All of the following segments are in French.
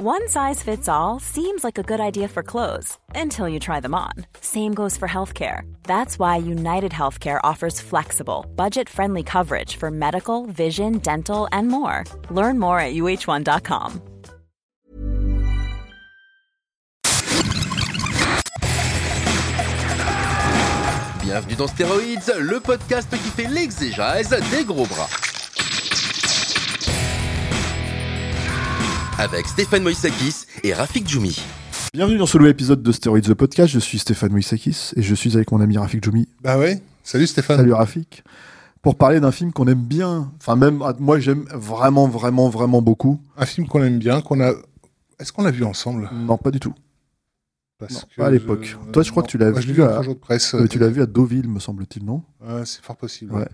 One size fits all seems like a good idea for clothes until you try them on. Same goes for healthcare. That's why United Healthcare offers flexible, budget friendly coverage for medical, vision, dental, and more. Learn more at uh1.com. Bienvenue dans Stéroïdes, le podcast qui fait l'exégèse des gros bras. Avec Stéphane Moïsakis et Rafik Djoumi. Bienvenue dans ce nouvel épisode de Steroids the Podcast. Je suis Stéphane Moïsakis et je suis avec mon ami Rafik Djoumi. Bah ouais. Salut Stéphane. Salut Rafik. Pour parler d'un film qu'on aime bien. Enfin, même moi, j'aime vraiment, vraiment, vraiment beaucoup. Un film qu'on aime bien, qu'on a. Est-ce qu'on l'a vu ensemble? Non, pas du tout. Parce Non, que pas à l'époque. je- Toi, je crois que tu l'as vu vu à-. Euh, tu l'as vu à Deauville, me semble-t-il, non? Ouais, c'est fort possible. Ouais.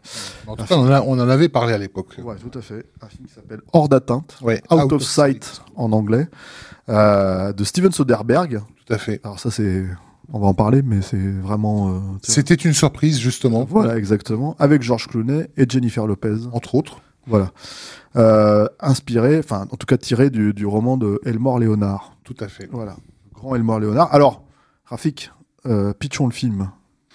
En tout cas, on, en a- on en avait parlé à l'époque. Ouais, tout à fait. Un film qui s'appelle Hors d'atteinte, Out, of Sight en anglais, euh, de Steven Soderbergh. Tout à fait. Alors ça, c'est, on va en parler, mais c'est vraiment. euh. C'était une surprise, justement. Voilà, exactement, avec George Clooney et Jennifer Lopez. Entre autres. Voilà. Euh, inspiré, enfin, en tout cas tiré du, du roman de Elmore Léonard. Tout à fait. Voilà. Grand Elmore Léonard. Alors, Rafik, euh, pitchons le film.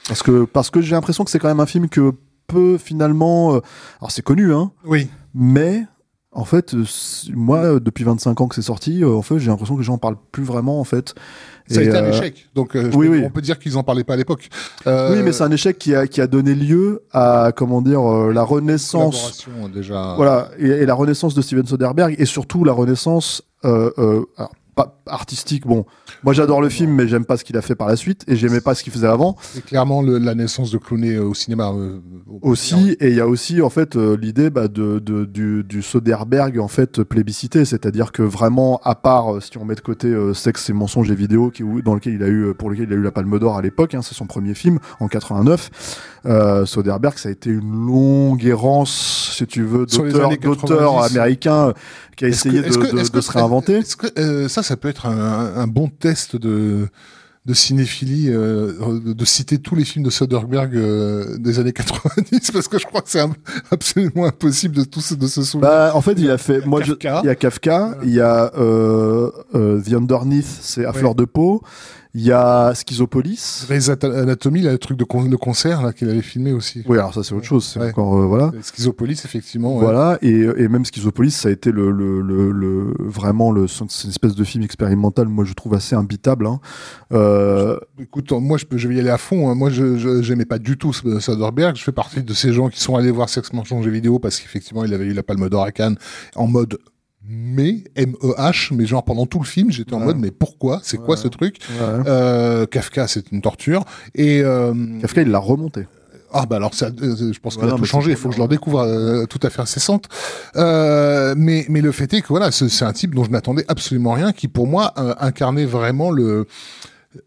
Parce que, parce que j'ai l'impression que c'est quand même un film que peut finalement. euh, alors, c'est connu, hein, Oui. mais. En fait, euh, moi, depuis 25 ans que c'est sorti, euh, en fait, j'ai l'impression que les gens en parlent plus vraiment, en fait. Ça a Et, été un euh, échec. Donc, euh, je oui, peux- oui. on peut dire qu'ils en parlaient pas à l'époque. Euh, Oui, mais c'est un échec qui a, qui a donné lieu à, comment dire, euh, la renaissance collaboration, déjà. Voilà, et, et la renaissance de Steven Soderbergh, et surtout la renaissance euh, euh, alors, pas artistique. Bon, moi j'adore le film, mais j'aime pas ce qu'il a fait par la suite, et j'aimais pas ce qu'il faisait avant C'est clairement le- la naissance de Clooney euh, au cinéma. euh, au- aussi. Et il y a aussi en fait euh, l'idée bah, de, de- du, du Soderbergh en fait plébiscité, c'est-à-dire que vraiment, à part si on met de côté Sexe et mensonges et vidéos, qui, dans lequel il a eu, pour lequel il a eu la Palme d'Or à l'époque, hein, c'est son premier film en 89. Euh, Soderbergh, ça a été une longue errance, si tu veux, d'auteur années d'auteur 90. américain qui a que- essayé de, que- de- de que- se réinventer. Est-ce que euh, ça, ça peut être un, un bon test de de cinéphilie euh, de, citer tous les films de Soderbergh euh, des années 90 parce que je crois que c'est absolument impossible de tous de se souvenir. Bah, en fait, il a fait. Moi, je- Kafka. il y a Kafka, il y a euh, The Underneath, c'est à Ouais. fleur de peau. Il y a Schizopolis. Grey's Anatomy, là, le truc de con- concert là qu'il avait filmé aussi. Oui, alors ça c'est autre chose. C'est Ouais. encore euh, voilà. Schizopolis, effectivement. ouais. Voilà, et, et même Schizopolis, ça a été le, le, le, le- vraiment le, c'est une espèce de film expérimental, moi je trouve assez imbitable. Hein. Euh, Écoute, moi je, peux, je vais y aller à fond. hein. Moi je j'aimais pas du tout Soderbergh. Je fais partie de ces gens qui sont allés voir Sex Mensonge et vidéo parce qu'effectivement il avait eu la Palme d'Or à Cannes en mode mais M-E-H, mais genre pendant tout le film j'étais en mode mais pourquoi? C'est quoi ce truc? Ouais. euh, Kafka c'est une torture et euh, Kafka, il l'a remonté. ah bah alors ça, euh, je pense a non, tout changé. Il faut que je le redécouvre euh, tout à fait incessante. Euh, mais mais le fait est que voilà, c'est un type dont je n'attendais absolument rien, qui pour moi incarnait vraiment le,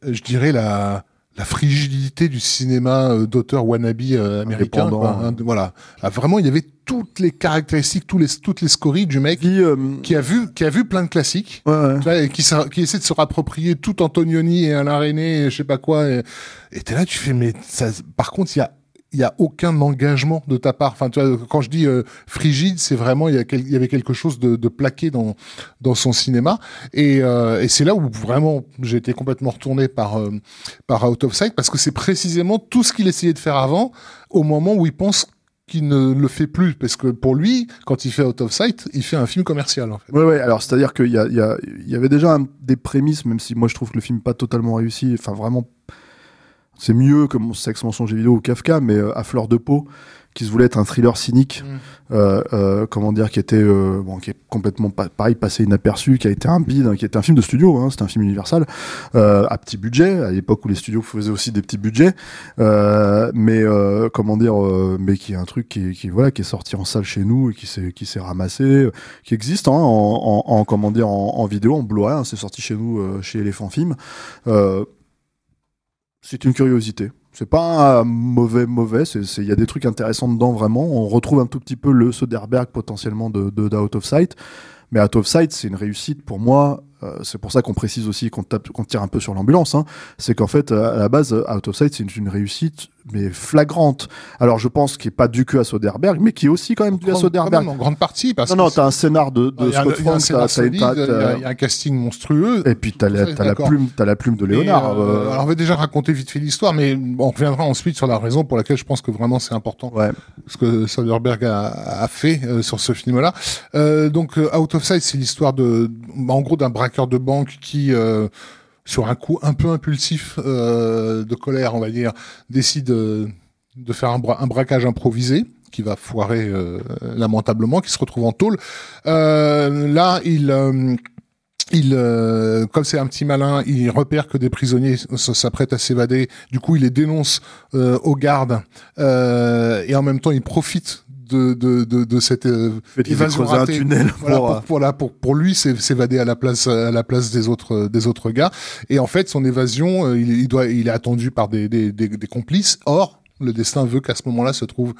je dirais la la frigidité du cinéma euh, d'auteur wannabe euh, américain. Quoi, voilà, Ah, vraiment, il y avait toutes les caractéristiques, tous les toutes les scories du mec euh, qui a vu qui a vu plein de classiques. ouais, ouais. Tu vois, et qui, s'a- qui essaie de se rapproprier tout Antonioni et Alain René et je sais pas quoi. Et et t'es là, tu fais, mais ça, par contre, il y a, il y a aucun engagement de ta part. Enfin, tu vois, quand je dis euh, frigide, c'est vraiment, il y, a quel- il y avait quelque chose de, de plaqué dans, dans son cinéma. Et, euh, et c'est là où vraiment j'ai été complètement retourné par, euh, par Out of Sight parce que c'est précisément tout ce qu'il essayait de faire avant au moment où il pense qu'il ne le fait plus. Parce que pour lui, quand il fait Out of Sight, il fait un film commercial, en fait. Ouais, ouais, alors c'est-à-dire qu'il y, a- y, a- y avait déjà des prémices, même si moi je trouve que le film pas totalement réussi, enfin vraiment, c'est mieux que mon sexe, mensonge et vidéo ou Kafka, mais euh, à fleur de peau, qui se voulait être un thriller cynique, Mm. euh, euh, comment dire, qui était, euh, bon, qui est complètement pas, pareil, passé inaperçu, qui a été un bide, hein, qui était un film de studio, hein, c'était un film universal, euh, à petit budget, à l'époque où les studios faisaient aussi des petits budgets, euh, mais euh, comment dire, euh, mais qui est un truc qui, qui voilà, qui est sorti en salle chez nous et qui s'est, qui s'est ramassé, qui existe hein, en, en, en, comment dire, en, en vidéo, en Blu-ray, hein, c'est sorti chez nous, euh, chez Elephant Film. Euh, c'est une curiosité. C'est pas un mauvais, mauvais. Il y a des trucs intéressants dedans, vraiment. On retrouve un tout petit peu le Soderbergh potentiellement de, de, d'Out of Sight. Mais Out of Sight, c'est une réussite pour moi euh, c'est pour ça qu'on précise aussi qu'on qu'on tire un peu sur l'ambulance. Hein, c'est qu'en fait, à la base, Out of Sight, c'est une, réussite mais flagrante. Alors je pense qu'il n'est pas dû que à Soderbergh, mais qui est aussi quand même dû à Soderbergh. même, en grande partie. Parce Non, non, t'as un scénar de, de Scott Frank, t'as- un casting monstrueux. et puis t'as la, la plume, t'as la plume de Léonard. euh, euh, alors on va déjà raconter vite fait l'histoire, mais on reviendra ensuite sur la raison pour laquelle je pense que vraiment c'est important ouais. ce que Soderbergh a, a fait euh, sur ce film-là. Euh, donc euh, Out of Sight, c'est l'histoire de, bah, en gros, d'un de banque qui, euh, sur un coup un peu impulsif euh, de colère, on va dire, décide euh, de faire un, bra- un braquage improvisé qui va foirer lamentablement, qui se retrouve en tôle. Là, il il, comme c'est un petit malin, il repère que des prisonniers s'apprêtent à s'évader. Du coup, il les dénonce aux gardes et en même temps, il profite de de de, de cette euh, évasion un tunnel Voilà, pour, pour, pour, là, pour, pour lui, c'est s'évader à la place à la place des autres des autres gars. Et en fait, son évasion, euh, il, il doit il est attendu par des des, des, des complices. Or, le destin veut qu'à ce moment-là se trouve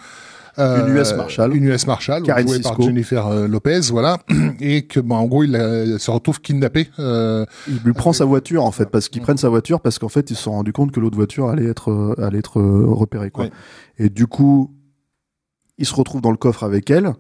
euh, Une US Marshal. une US Marshal, Karen jouée par. Jennifer euh, Lopez, voilà, et que bah, en gros il euh, se retrouve kidnappé. Euh, Il lui prend sa voiture en fait parce qu'ils prennent sa voiture parce qu'en fait ils se sont rendus compte que l'autre voiture allait être allait être repérée quoi. Ouais. Et du coup, ils se retrouvent dans le coffre avec elle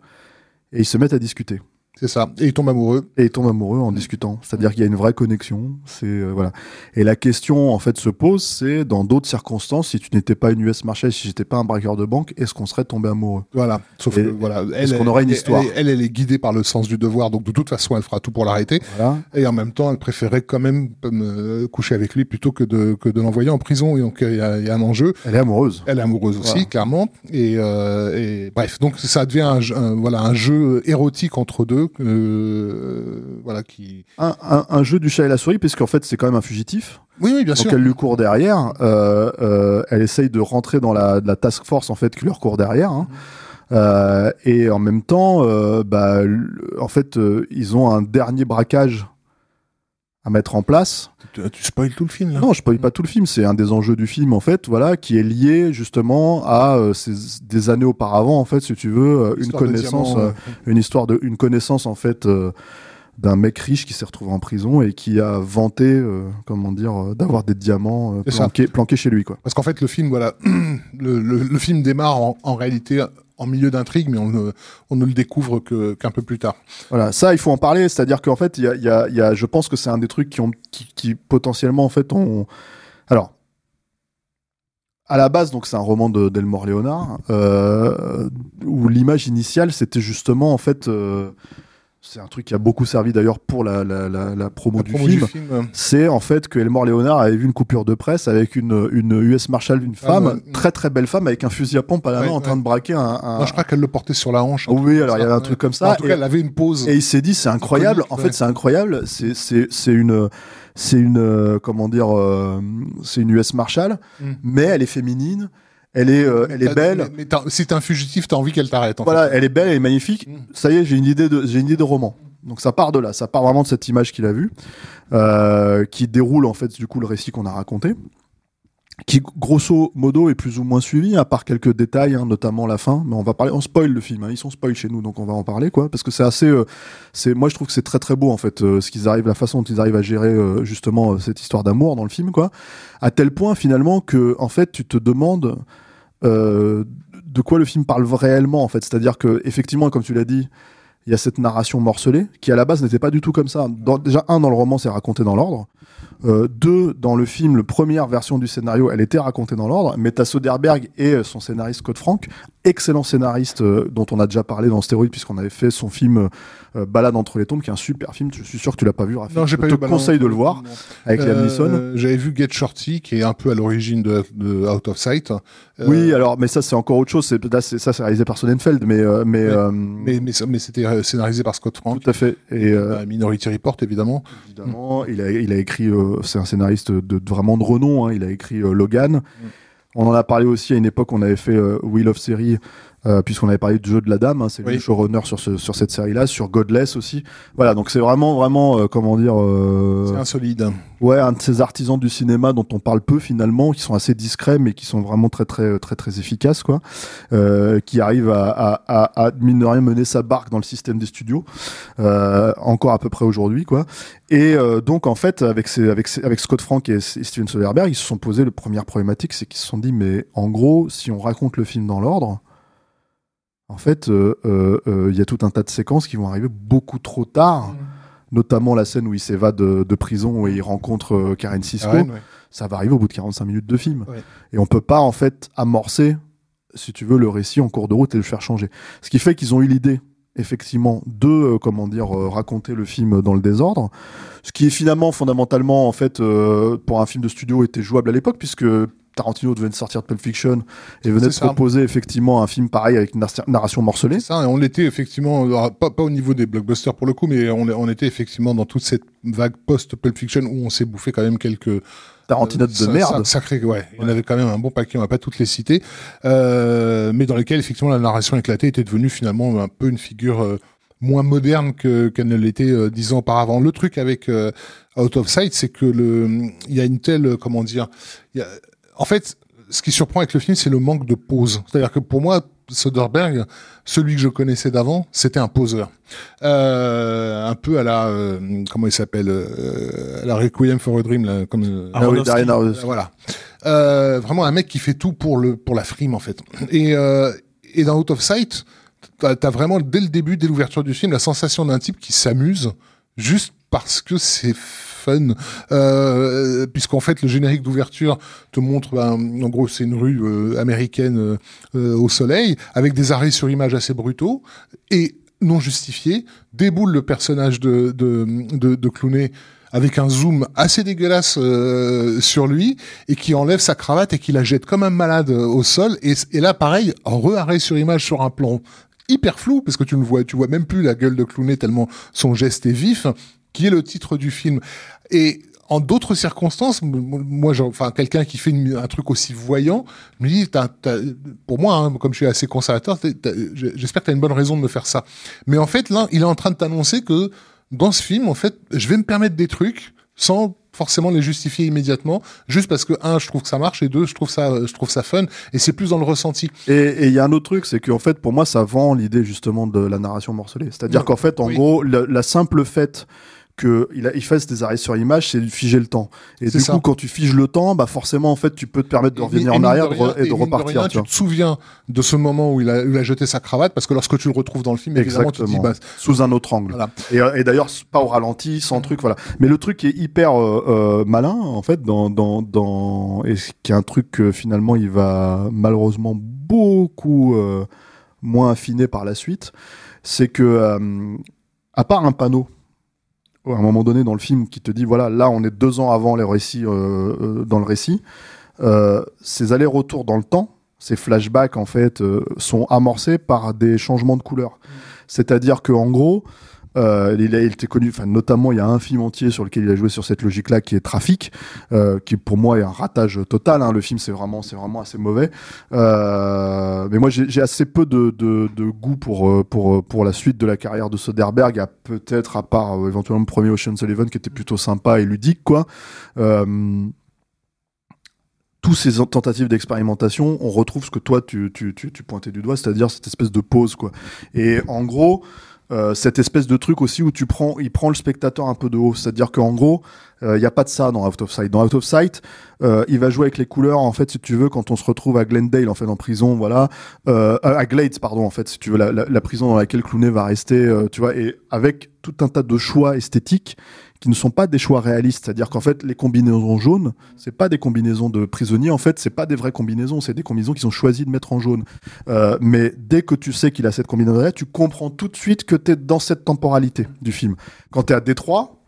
et ils se mettent à discuter. C'est ça. Et il tombe amoureux. Et ils tombent amoureux en discutant. C'est-à-dire qu'il y a une vraie connexion. C'est euh, voilà. Et la question en fait se pose, c'est dans d'autres circonstances, si tu n'étais pas une US Marshal, si j'étais pas un braqueur de banque, est-ce qu'on serait tombé amoureux? Voilà. Sauf Et que voilà, est-ce qu'on aurait une elle- histoire? elle, elle, elle est guidée par le sens du devoir, donc de toute façon, elle fera tout pour l'arrêter. Voilà. Et en même temps, elle préférait quand même euh, coucher avec lui plutôt que de que de l'envoyer en prison. Et donc il y a, il y a un enjeu. Elle est amoureuse. Elle est amoureuse aussi, clairement. Et, euh, et bref, donc ça devient un, un- voilà un jeu érotique entre deux, euh, voilà qui. Un, un, un jeu du chat et la souris, puisqu'en fait c'est quand même un fugitif. Oui, oui, bien Donc sûr. elle lui court derrière. Euh, euh, elle essaye de rentrer dans la, la task force en fait qui leur court derrière. hein. Euh, et en même temps, euh, bah, en fait, euh, ils ont un dernier braquage à mettre en place. Tu, tu spoil tout le film là? Non, je spoil pas tout le film. C'est un des enjeux du film en fait, voilà, qui est lié justement à euh, ces- des années auparavant en fait, si tu veux, euh, une Histoire connaissance, diamant, euh, une histoire de, une connaissance en fait. d'un mec riche qui s'est retrouvé en prison et qui a vanté, euh, comment dire, euh, d'avoir des diamants euh, planqués, planqués chez lui, quoi. Parce qu'en fait, le film, voilà, le, le, le film démarre en, en réalité en milieu d'intrigue, mais on ne, on ne le découvre qu'un peu plus tard. Voilà, ça, il faut en parler. C'est-à-dire qu'en fait, y a, je pense que c'est un des trucs qui, ont, qui, potentiellement, en fait, ont. Alors, à la base, donc, c'est un roman de d'Elmore Leonard, euh, où l'image initiale, c'était justement, en fait, euh, c'est un truc qui a beaucoup servi d'ailleurs pour la, la, la, la promo, du, promo film. C'est en fait que Elmore Leonard avait vu une coupure de presse avec une, une US Marshal, une Ah, femme, ouais. très très belle femme, avec un fusil à pompe à la Ouais, main en train de braquer un. je crois qu'elle le portait sur la hanche. Oui, alors il y avait un truc comme ça. En tout et- cas, elle avait une pause. et il s'est dit, c'est incroyable. En fait, c'est incroyable. C'est, c'est, c'est une, c'est une, euh, comment dire, euh, c'est une US Marshal, Mm. mais elle est féminine. Elle est, euh, elle est belle. Mais, mais si t'es un fugitif, t'as envie qu'elle t'arrête. en Voilà, fait. elle est belle, elle est magnifique. Mm. Ça y est, j'ai une idée de, j'ai une idée de roman. Donc ça part de là, ça part vraiment de cette image qu'il a vue, euh, qui déroule en fait du coup le récit qu'on a raconté, qui grosso modo est plus ou moins suivi, à part quelques détails, hein, notamment la fin. Mais on va parler, on spoil le film, hein, ils sont spoil chez nous, donc on va en parler quoi, parce que c'est assez, euh, c'est, moi je trouve que c'est très très beau en fait, euh, ce qu'ils arrivent, la façon dont ils arrivent à gérer justement cette histoire d'amour dans le film quoi, à tel point finalement que en fait tu te demandes euh, de quoi le film parle réellement en fait, c'est-à-dire que effectivement comme tu l'as dit il y a cette narration morcelée qui à la base n'était pas du tout comme ça. Dans- déjà un dans le roman c'est raconté dans l'ordre. Euh, deux dans le film, la première version du scénario, elle était racontée dans l'ordre. Mais t'as Soderbergh et son scénariste Scott Frank, excellent scénariste euh, dont on a déjà parlé dans Stéroïde puisqu'on avait fait son film euh, Balade entre les tombes, qui est un super film. Je suis sûr que tu l'as pas vu. Rafik. Non, j'ai pas Je te conseille de le voir avec Liam Euh, Neeson. J'avais vu Get Shorty, qui est un peu à l'origine de, de Out of Sight. Oui, alors mais ça c'est encore autre chose. Là, ça c'est réalisé par Sonnenfeld, mais mais, mais, mais, c'était scénarisé par Scott Frank. tout à fait. Et Minority Report, évidemment. évidemment. Il a, il a écrit, c'est un scénariste de, de vraiment de renom. hein, il a écrit euh, Logan. On en a parlé aussi à une époque. On avait fait euh, Wheel of Series euh, puisqu'on avait parlé du jeu de la dame, hein, c'est Oui. le showrunner sur, ce, sur cette série-là, sur Godless aussi. Voilà, donc c'est vraiment, vraiment, euh, comment dire, euh, C'est insolide. ouais, un de ces artisans du cinéma dont on parle peu finalement, qui sont assez discrets, mais qui sont vraiment très, très, très, très efficaces, quoi. Euh, qui arrive à, à, à, à, mine de rien, mener sa barque dans le système des studios, encore à peu près aujourd'hui, quoi. Et donc, en fait, avec, Scott Frank et, et Steven Soderbergh, ils se sont posé la première problématique, c'est qu'ils se sont dit, mais en gros, si on raconte le film dans l'ordre, en fait, euh, euh, euh, il y a tout un tas de séquences qui vont arriver beaucoup trop tard. Notamment la scène où il s'évade de, de prison et il rencontre euh, Karen Sisko. Ah ouais, ouais. Ça va arriver au bout de 45 minutes de film. Ouais. Et on peut pas, en fait, amorcer, si tu veux, le récit en cours de route et le faire changer. Ce qui fait qu'ils ont eu l'idée, effectivement, de, euh, comment dire, euh, raconter le film dans le désordre. Ce qui est finalement, fondamentalement, en fait, pour un film de studio, était jouable à l'époque, puisque Tarantino venait de sortir de Pulp Fiction et venait de proposer, effectivement, un film pareil avec une nar- narration morcelée. Ça, et on l'était effectivement, pas, pas au niveau des blockbusters pour le coup, mais on, on était effectivement dans toute cette vague post-Pulp Fiction où on s'est bouffé quand même quelques Tarantinote Euh, de sa- merde. sa- Sacré, ouais. Il y en avait quand même un bon paquet, on va pas toutes les citer, euh, mais dans lesquels effectivement la narration éclatée était devenue finalement un peu une figure euh, moins moderne que qu'elle ne l'était euh, dix ans auparavant. Le truc avec euh, Out of Sight, c'est que le, il y a une telle, euh, comment dire, il y a, en fait, ce qui surprend avec le film, c'est le manque de pause. C'est-à-dire que pour moi, Soderbergh, celui que je connaissais d'avant, c'était un poseur. Euh, un peu à la, euh, comment il s'appelle, euh, à la Requiem for a Dream, là, comme, euh, Ah oui, voilà. Euh, vraiment un mec qui fait tout pour le pour la frime en fait. Et euh, et dans Out of Sight, t'as as vraiment dès le début, dès l'ouverture du film, la sensation d'un type qui s'amuse juste parce que c'est fun. Euh, Puisqu'en fait, le générique d'ouverture te montre, ben, en gros, c'est une rue euh, américaine euh, au soleil, avec des arrêts sur image assez brutaux et non justifiés. Déboule le personnage de de avec un zoom assez dégueulasse sur lui et qui enlève sa cravate et qui la jette comme un malade au sol et, là pareil re-arrêt sur image sur un plan hyper flou parce que tu ne vois tu vois même plus la gueule de Clooney tellement son geste est vif qui est le titre du film et en d'autres circonstances, moi, enfin, quelqu'un qui fait une- un truc aussi voyant, me dit, t'as- t'as- pour moi, hein, comme je suis assez conservateur, j'espère que tu as une bonne raison de me faire ça. Mais en fait, là, il est en train de t'annoncer que dans ce film, en fait, je vais me permettre des trucs sans forcément les justifier immédiatement, juste parce que un, je trouve que ça marche et deux, je trouve ça, je trouve ça fun et c'est plus dans le ressenti. Et il y a un autre truc, c'est qu'en fait, pour moi, ça vend l'idée justement de la narration morcelée. C'est-à-dire Oui. qu'en fait, en Oui. gros, la, la simple fait que il, fasse des arrêts sur image, c'est de figer le temps. Et du ça. coup, quand tu figes le temps, bah forcément, en fait, tu peux te permettre de Et- revenir et en arrière de rien- et de repartir. rien, tu tu te souviens de ce moment où il a, où il a jeté sa cravate? Parce que lorsque tu le retrouves dans le film, évidemment, tu te dis, Exactement. bah, Sous un autre angle. voilà. Et, euh, et d'ailleurs, pas au ralenti, sans truc, voilà. Mais le truc qui est hyper euh, euh, malin, en fait, dans, dans, dans, et qui est un truc que finalement il va malheureusement beaucoup euh, moins affiner par la suite, c'est que, à part un panneau, à un moment donné dans le film qui te dit, voilà, là on est deux ans avant les récits, euh, euh, dans le récit, euh, ces allers-retours dans le temps, ces flashbacks en fait, euh, sont amorcés par des changements de couleur. C'est-à-dire que en gros, euh, il, était connu, enfin notamment il y a un film entier sur lequel il a joué sur cette logique-là qui est Trafic, euh, qui pour moi est un ratage total. Hein. Le film c'est vraiment, c'est vraiment assez mauvais. Euh, mais moi j'ai assez peu de, goût pour euh, pour pour la suite de la carrière de Soderbergh. À peut-être à part éventuellement le premier Ocean's Eleven qui était plutôt sympa et ludique quoi. Tous ces en- tentatives d'expérimentation, on retrouve ce que toi tu, tu, tu, tu pointais du doigt, c'est-à-dire cette espèce de pause quoi. Et en gros, euh, cette espèce de truc aussi où tu prends, il prend le spectateur un peu de haut, c'est-à-dire qu'en gros, il n'y a pas de ça dans Out of Sight. Dans Out of Sight, euh, il va jouer avec les couleurs en fait, si tu veux, quand on se retrouve à Glendale en fait en prison, voilà, euh, à Glades pardon en fait, si tu veux, la, prison dans laquelle Clooney va rester, euh, tu vois, et avec tout un tas de choix esthétiques qui ne sont pas des choix réalistes, c'est-à-dire qu'en fait les combinaisons jaunes, c'est pas des combinaisons de prisonniers, en fait c'est pas des vraies combinaisons, c'est des combinaisons qu'ils ont choisi de mettre en jaune. Euh, mais dès que tu sais qu'il a cette combinaison-là, tu comprends tout de suite que tu es dans cette temporalité du film. Quand tu es à Détroit,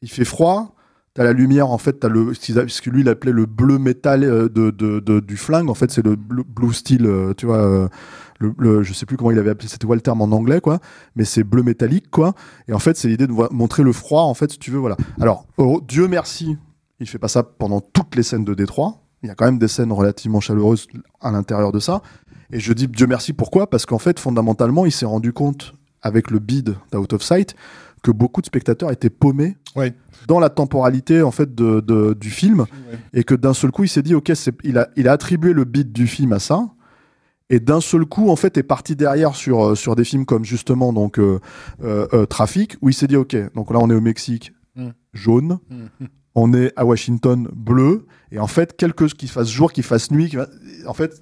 il fait froid, t'as la lumière, en fait, t'as le, ce que lui il appelait le bleu métal euh, de, de, du flingue, en fait c'est le blue, blue steel, euh, tu vois, le, le- je sais plus comment il avait appelé, c'était quoi le terme en anglais, quoi, mais c'est bleu métallique, quoi, et en fait c'est l'idée de montrer le froid, en fait, si tu veux, voilà. Alors, oh, Dieu merci, il fait pas ça pendant toutes les scènes de Détroit, Il y a quand même des scènes relativement chaleureuses à l'intérieur de ça. Et je dis Dieu merci pourquoi? Parce qu'en fait, fondamentalement, il s'est rendu compte avec le bid d'Out of Sight que beaucoup de spectateurs étaient paumés Ouais. dans la temporalité en fait de, de- du film et que d'un seul coup il s'est dit ok il a, il a attribué le beat du film à ça et d'un seul coup en fait est parti derrière sur, euh, sur des films comme justement donc euh, euh, Trafic où il s'est dit ok donc là on est au Mexique Mm. jaune Mm. on est à Washington bleu et en fait quelque qu'il fasse jour qu'il fasse nuit qu'il va- en fait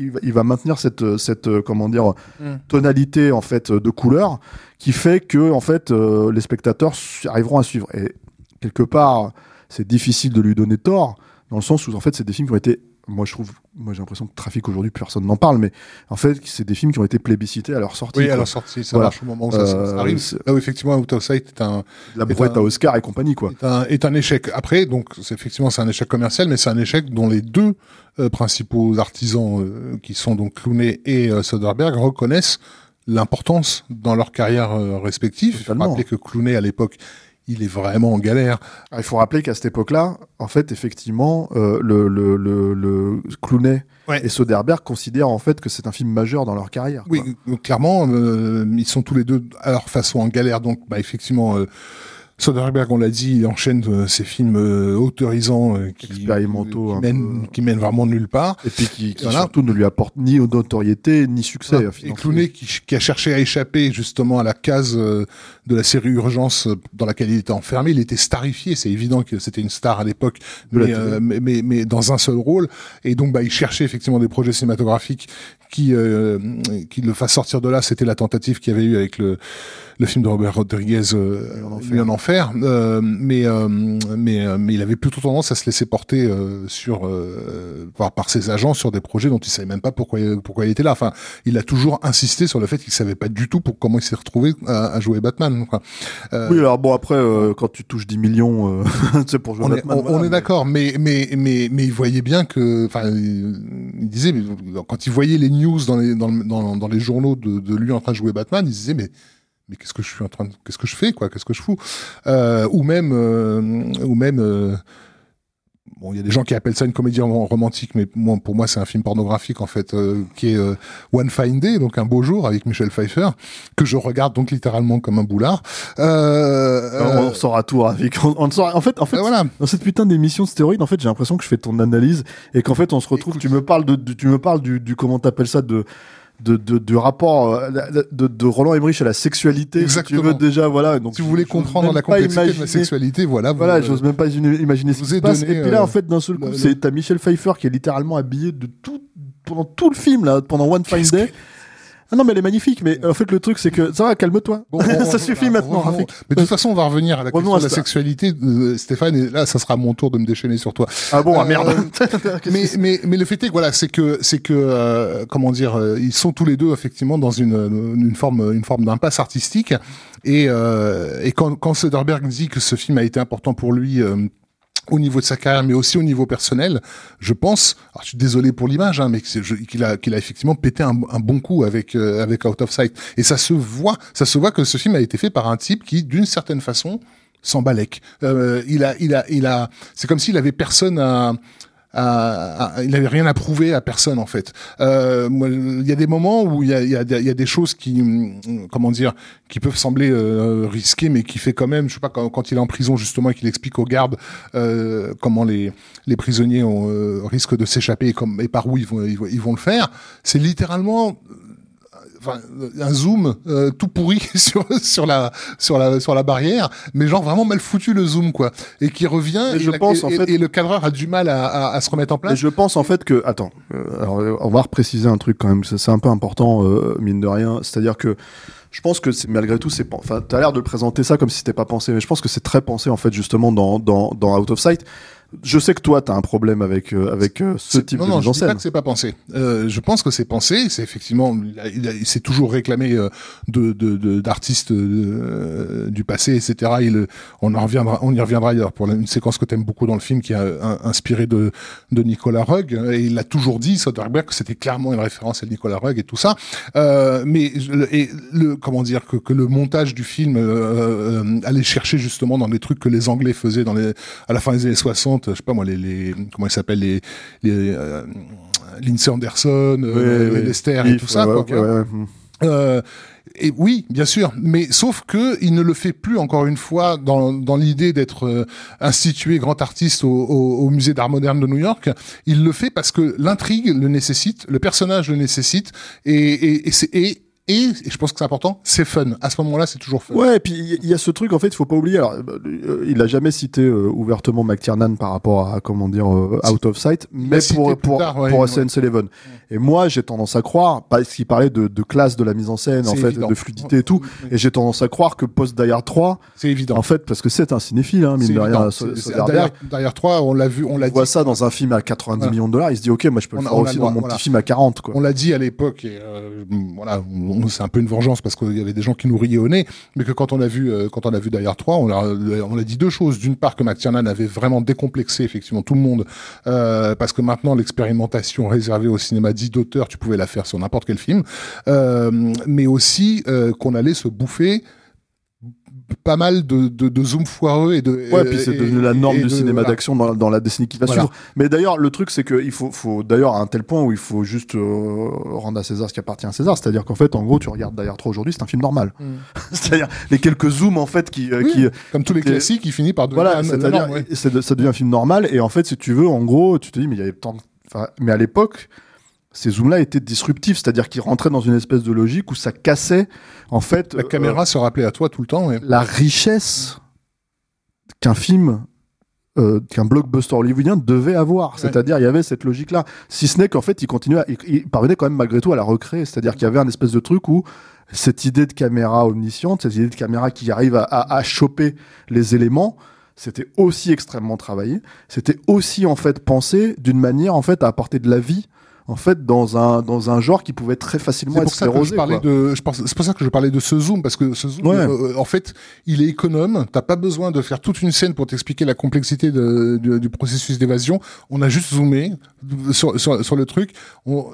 il va, il va maintenir cette, cette comment dire Mm. tonalité en fait de couleur qui fait que en fait euh, les spectateurs arriveront à suivre et quelque part c'est difficile de lui donner tort dans le sens où en fait c'est des films qui ont été moi je trouve moi j'ai l'impression que Trafic aujourd'hui personne n'en parle mais en fait c'est des films qui ont été plébiscités à leur sortie Oui, quoi. à la sortie, ça Voilà. marche au moment où ça, ça Euh, arrive. Là où effectivement Out of Sight est un, la un- à Oscar et compagnie quoi est un, est un échec. Après, donc c'est effectivement c'est un échec commercial, mais c'est un échec dont les deux euh, principaux artisans, euh, qui sont donc Clooney et Soderbergh, reconnaissent l'importance dans leur carrière respective. Il faut Totalement. rappeler que Clooney à l'époque, il est vraiment en galère. Ah, il faut rappeler qu'à cette époque-là en fait effectivement euh, le, le, le, le Clooney Ouais. et Soderbergh considèrent en fait que c'est un film majeur dans leur carrière Oui, quoi. clairement, euh, ils sont tous les deux à leur façon en galère. Donc, bah, effectivement, euh, Soderbergh, on l'a dit, il enchaîne euh, ces films euh, autorisants euh, qui, Expérimentaux, qui, mènent, peu. qui mènent vraiment nulle part. et puis qui, qui Voilà. surtout ne lui apporte ni notoriété ni succès euh, Et. Clooney qui, qui a cherché à échapper justement à la case de la série Urgence dans laquelle il était enfermé. Il était starifié, c'est évident que c'était une star à l'époque, mais, mais dans un seul rôle. Et donc bah, il cherchait effectivement des projets cinématographiques qui, euh, qui le fassent sortir de là. C'était la tentative qu'il y avait eu avec le, le film de Robert Rodriguez, euh, en enfer. Euh, mais, euh, mais, euh, mais il avait plutôt tendance à se laisser porter euh, sur, euh, par, par ses agents sur des projets dont il savait même pas pourquoi, pourquoi il était là. Enfin, il a toujours insisté sur le fait qu'il savait pas du tout pour comment il s'est retrouvé à, à jouer Batman. Quoi. Euh, Oui, alors bon, après, euh, quand tu touches 10 millions, euh, c'est pour jouer on est, Batman. on- voilà, on est d'accord, mais mais mais mais il voyait bien que, enfin, il, il disait, quand il voyait les news dans les dans, dans, les journaux de, de lui en train de jouer Batman, il se disait mais mais qu'est-ce que je suis en train de, qu'est-ce que je fais quoi, qu'est-ce que je fous, euh, ou même euh, ou même euh, Bon, il y a des gens qui appellent ça une comédie rom- romantique, mais moi, pour moi, c'est un film pornographique en fait, euh, qui est euh, One Fine Day, donc un beau jour avec Michel Pfeiffer, que je regarde donc littéralement comme un boulard. Euh, on à tour avec. On, on sort- en fait, en fait, euh, voilà. dans cette putain d'émission de stéroïdes, en fait, j'ai l'impression que je fais ton analyse et qu'en fait, on se retrouve. Écoute. tu me parles de, de- tu me parles du, du comment t'appelles ça de. De, de, du rapport euh, de, de Roland Emmerich à la sexualité, Exactement. si tu veux déjà, voilà. Donc, Si vous voulez comprendre la complexité de la sexualité, voilà. vous- Voilà, euh, j'ose même pas imaginer ce qui se passe. Et puis là, euh, en fait, d'un seul coup, c'est t'as Michel Pfeiffer qui est littéralement habillé de tout pendant tout le film là, pendant One Fine Day. Ah non, mais elle est magnifique. Mais en fait, le truc, c'est que ça va, calme-toi. Bon, ça suffit maintenant. Mais de toute façon, on va revenir à la question à de la sexualité, euh, Stéphane. Et là, ça sera mon tour de me déchaîner sur toi. Ah bon, ah Euh, merde. mais, mais, mais le fait est que voilà, c'est que c'est que euh, comment dire, euh, ils sont tous les deux effectivement dans une une forme une forme d'impasse artistique. Et euh, et quand quand Soderbergh dit que ce film a été important pour lui. Au niveau de sa carrière, mais aussi au niveau personnel, je pense. Alors, je suis désolé pour l'image, hein, mais qu'il a, effectivement pété un, bon coup avec euh, avec Out of Sight. Et ça se voit, ça se voit que ce film a été fait par un type qui, d'une certaine façon, s'en. Euh, il a, il a, il a. C'est comme s'il avait personne à. Il avait rien à prouver à personne en fait. Euh, il y a des moments où il y a, des choses qui, hum, comment dire, qui peuvent sembler euh, risquées, mais qui fait quand même, je sais pas, quand, il est en prison justement et qu'il explique aux gardes euh, comment les prisonniers euh, risquent de s'échapper et, par où ils vont le faire. C'est littéralement enfin un zoom euh, tout pourri sur sur la sur la sur la barrière mais genre vraiment mal foutu le zoom quoi. Et qui revient et, je la- pense, et- en et- fait- et le cadreur a du mal à, à, à se remettre en place. Je pense en fait que attends, euh, alors euh, on va repréciser un truc quand même, c'est un peu important euh, mine de rien, c'est-à-dire que je pense que malgré tout c'est enfin t'as l'air de présenter ça comme si c'était pas pensé, mais je pense que c'est très pensé en fait justement dans dans dans Out of Sight. Je sais que toi t'as un problème avec euh, avec euh, ce type non, de non, mise je en dis pas scène. que c'est pas pensé. Euh, je pense que c'est pensé. C'est effectivement, il, s'est toujours réclamé de d'artistes du passé, etc. Il, on en reviendra, on y reviendra d'ailleurs pour la- une séquence que t'aimes beaucoup dans le film qui a un- inspiré de de Nicolas Rugg. Et il a toujours dit Soderbergh que c'était clairement une référence à Nicolas Rugg et tout ça. Mais je- et le comment dire que, que le montage du film allait chercher justement dans des trucs que les Anglais faisaient dans les à la fin des années 60 je sais pas moi, les, les comment ils s'appellent, les, les euh, Lindsay Anderson, euh, ouais. Lester et tout ça. ouais, quoi, ouais. Euh, et oui, bien sûr, mais sauf que il ne le fait plus encore une fois dans, dans l'idée d'être euh, institué grand artiste au, au, au musée d'art moderne de New York. Il le fait parce que l'intrigue le nécessite, le personnage le nécessite, et et, et, c'est- et, et, et je pense que c'est important, c'est fun. À ce moment-là, c'est toujours fun. Ouais, et puis il y- a ce truc en fait, il faut pas oublier. Alors, euh, il a jamais cité euh, ouvertement McTiernan par rapport à comment dire euh, Out of Sight, mais pour pour tard, ouais, pour ouais. Ocean's Eleven. Et moi, j'ai tendance à croire parce qu'il parlait de, de classe de la mise en scène, en fait, évident. de fluidité et tout. Et j'ai tendance à croire que post Die Hard 3, C'est évident. en fait, parce que c'est un cinéphile, hein, mine. Derrière, derrière toi, on l'a vu, on l'a Il voit dit. ça dans un film à 90 Voilà. millions de dollars, il se dit ok, moi je peux On le faire aussi dans mon petit film à 40 quoi. On l'a dit à l'époque, et euh, voilà, c'est un peu une vengeance parce qu'il y avait des gens qui nous riaient au nez, mais que quand on a vu, euh, quand on a vu Derrière 3, on a, on a dit deux choses. D'une part, que McTiernan avait vraiment décomplexé effectivement tout le monde, euh, parce que maintenant l'expérimentation réservée au cinéma dit d'auteur, tu pouvais la faire sur n'importe quel film, euh, mais aussi euh, qu'on allait se bouffer pas mal de, de, de zoom foireux et de Ouais, puis c'est et- devenu la norme et du de- cinéma voilà. d'action dans, dans la décennie qui va Voilà. suivre. Mais d'ailleurs, le truc, c'est qu'il faut, faut d'ailleurs à un tel point où il faut juste euh, rendre à César ce qui appartient à César. C'est-à-dire qu'en fait, en gros, tu regardes d'ailleurs 3 aujourd'hui, c'est un film normal. Mm. c'est-à-dire les quelques zooms en fait qui, euh, Oui, qui Comme tous les Et- classiques, il finit par devenir voilà, un- c'est-à-dire ouais. ça devient un film normal. Et en fait, si tu veux, en gros, tu te dis mais il y avait tant, de- enfin, mais à l'époque. Ces zooms-là étaient disruptifs, c'est-à-dire qu'ils rentraient dans une espèce de logique où ça cassait, en fait, La euh, caméra se rappelait à toi tout le temps. ouais. la richesse qu'un film, euh, qu'un blockbuster hollywoodien devait avoir. C'est-à-dire, il y avait cette logique-là. Si ce n'est qu'en fait, il continuait, à- il, il parvenait quand même malgré tout à la recréer. C'est-à-dire qu'il y avait un espèce de truc où cette idée de caméra omnisciente, cette idée de caméra qui arrive à, à, à choper les éléments, c'était aussi extrêmement travaillé. C'était aussi en fait pensé d'une manière en fait à apporter de la vie en fait dans un dans un genre qui pouvait très facilement C'est être pour ça que je sclérosé, parlais quoi. de, je pense, c'est pour ça que je parlais de ce zoom parce que ce zoom, Ouais. euh, en fait, il est économe. T'as pas besoin de faire toute une scène pour t'expliquer la complexité de- du, du processus d'évasion. On a juste zoomé sur, sur, sur le truc. On,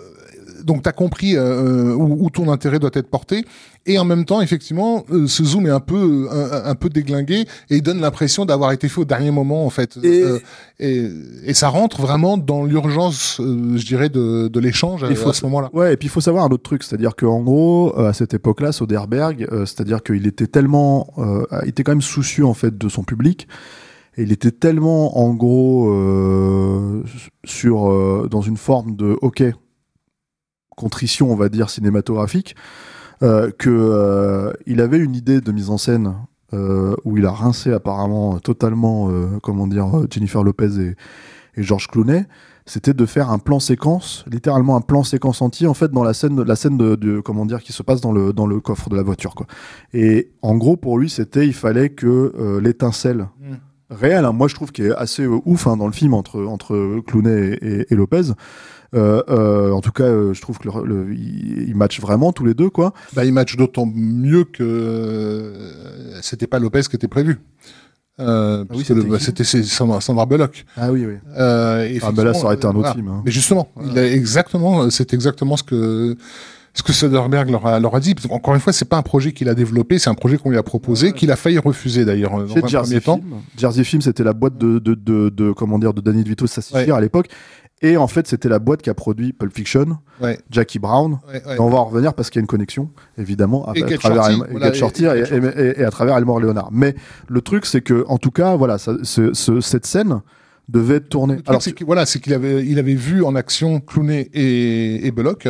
donc t'as compris euh, où, où ton intérêt doit être porté. Et en même temps effectivement euh, ce zoom est un peu un, un peu déglingué et il donne l'impression d'avoir été fait au dernier moment en fait. Et- Euh, et, et ça rentre vraiment dans l'urgence euh, je dirais de, de l'échange faut- à ce moment-là. Ouais, et puis il faut savoir un autre truc, c'est-à-dire qu'en gros, euh, à cette époque-là, Soderbergh, euh, c'est-à-dire qu'il était tellement, euh, il était quand même soucieux en fait de son public, et il était tellement en gros euh, sur euh, dans une forme de ok contrition, on va dire cinématographique, euh, que euh, il avait une idée de mise en scène euh, où il a rincé apparemment totalement, euh, comment dire, Jennifer Lopez et, et George Clooney c'était de faire un plan séquence, littéralement un plan séquence entier en fait dans la scène, la scène de, de- comment dire qui se passe dans le dans le coffre de la voiture quoi. Et en gros pour lui c'était il fallait que l'étincelle Mm. réelle, hein, moi je trouve qu'il est assez euh, ouf hein, dans le film entre entre Clooney et, et- et Lopez. Euh, euh, en tout cas, euh, je trouve que le, le- ils, ils matchent vraiment tous les deux quoi. Bah, il match d'autant mieux que c'était pas Lopez qui était prévu. Euh, oui, le- c'était Sandra, Sandra Bullock. Ah oui oui. Euh, Ah bah là ça aurait été un autre voilà. film. hein. Mais justement, il a exactement, c'est exactement ce que ce que Soderbergh leur a, leur a dit. Parce qu'encore une fois, c'est pas un projet qu'il a développé, c'est un projet qu'on lui a proposé, qu'il a failli refuser d'ailleurs dans un Jersey premier temps. Film. Jersey Film, c'était la boîte de, de, de, de- comment dire de Danny DeVito Ouais. à l'époque. Et en fait, c'était la boîte qui a produit Pulp Fiction, Ouais. Jackie Brown. Ouais, ouais. Et on va en revenir parce qu'il y a une connexion, évidemment, à, Et à Get travers Shorty, et voilà, Get et- Shorty et à travers Elmore Leonard. Mais le truc, c'est que, en tout cas, voilà, ça, ce- ce- cette scène devait truc, Alors, c'est que, voilà, c'est qu'il avait, il avait vu en action Clooney et, et Bullock,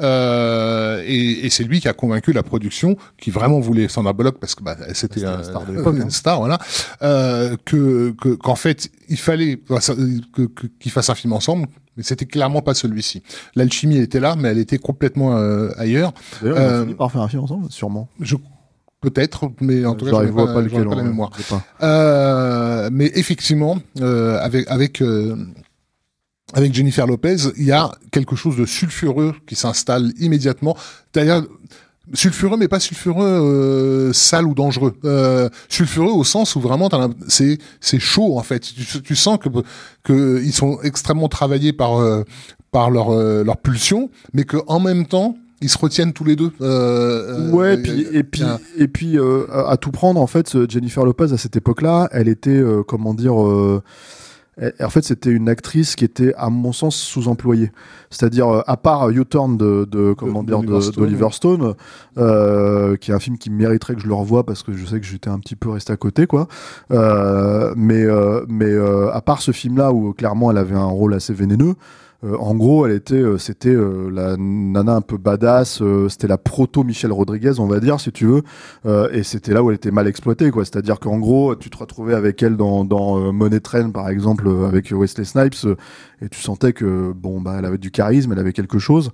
euh, et, et c'est lui qui a convaincu la production, qui vraiment voulait Sandra Bullock parce que bah, c'était un- star de l'époque, une hein. star, voilà, euh, que que- qu'en fait il fallait ça- que- que- qu'ils fassent un film ensemble, mais c'était clairement pas celui-ci. L'alchimie était là, mais elle était complètement euh, ailleurs. d'ailleurs, ils ont euh, fini par faire un film ensemble, sûrement. Je peut-être, mais en tout cas, j'en ai vois pas, lequel. pas la mémoire. je pas. Euh, mais effectivement, euh, avec avec euh, avec Jennifer Lopez, il y a quelque chose de sulfureux qui s'installe immédiatement. D'ailleurs, sulfureux, mais pas sulfureux euh, sale ou dangereux. Euh, sulfureux au sens où vraiment c'est c'est chaud en fait. Tu, tu sens que que ils sont extrêmement travaillés par euh, par leur euh, leur pulsion, mais que en même temps ils se retiennent tous les deux. Euh, Ouais, euh, puis, y et a- puis, et puis euh, à à tout prendre, en fait, Jennifer Lopez, à cette époque-là, elle était, euh, comment dire, euh, en fait, c'était une actrice qui était, à mon sens, sous-employée. C'est-à-dire, euh, à part U-Turn de, de, comment dire, d'Oliver Stone, Stone, euh, qui est un film qui mériterait que je le revoie parce que je sais que j'étais un petit peu resté à côté, quoi. Euh, mais, euh, mais euh, à part ce film-là où clairement elle avait un rôle assez vénéneux. Euh, en gros, elle était, euh, c'était euh, la nana un peu badass, euh, c'était la proto Michelle Rodriguez, on va dire, si tu veux, euh, et c'était là où elle était mal exploitée, quoi. C'est-à-dire qu'en gros, tu te retrouvais avec elle dans, dans euh, Money Train, par exemple, avec Wesley Snipes, et tu sentais que bon, bah, elle avait du charisme, elle avait quelque chose.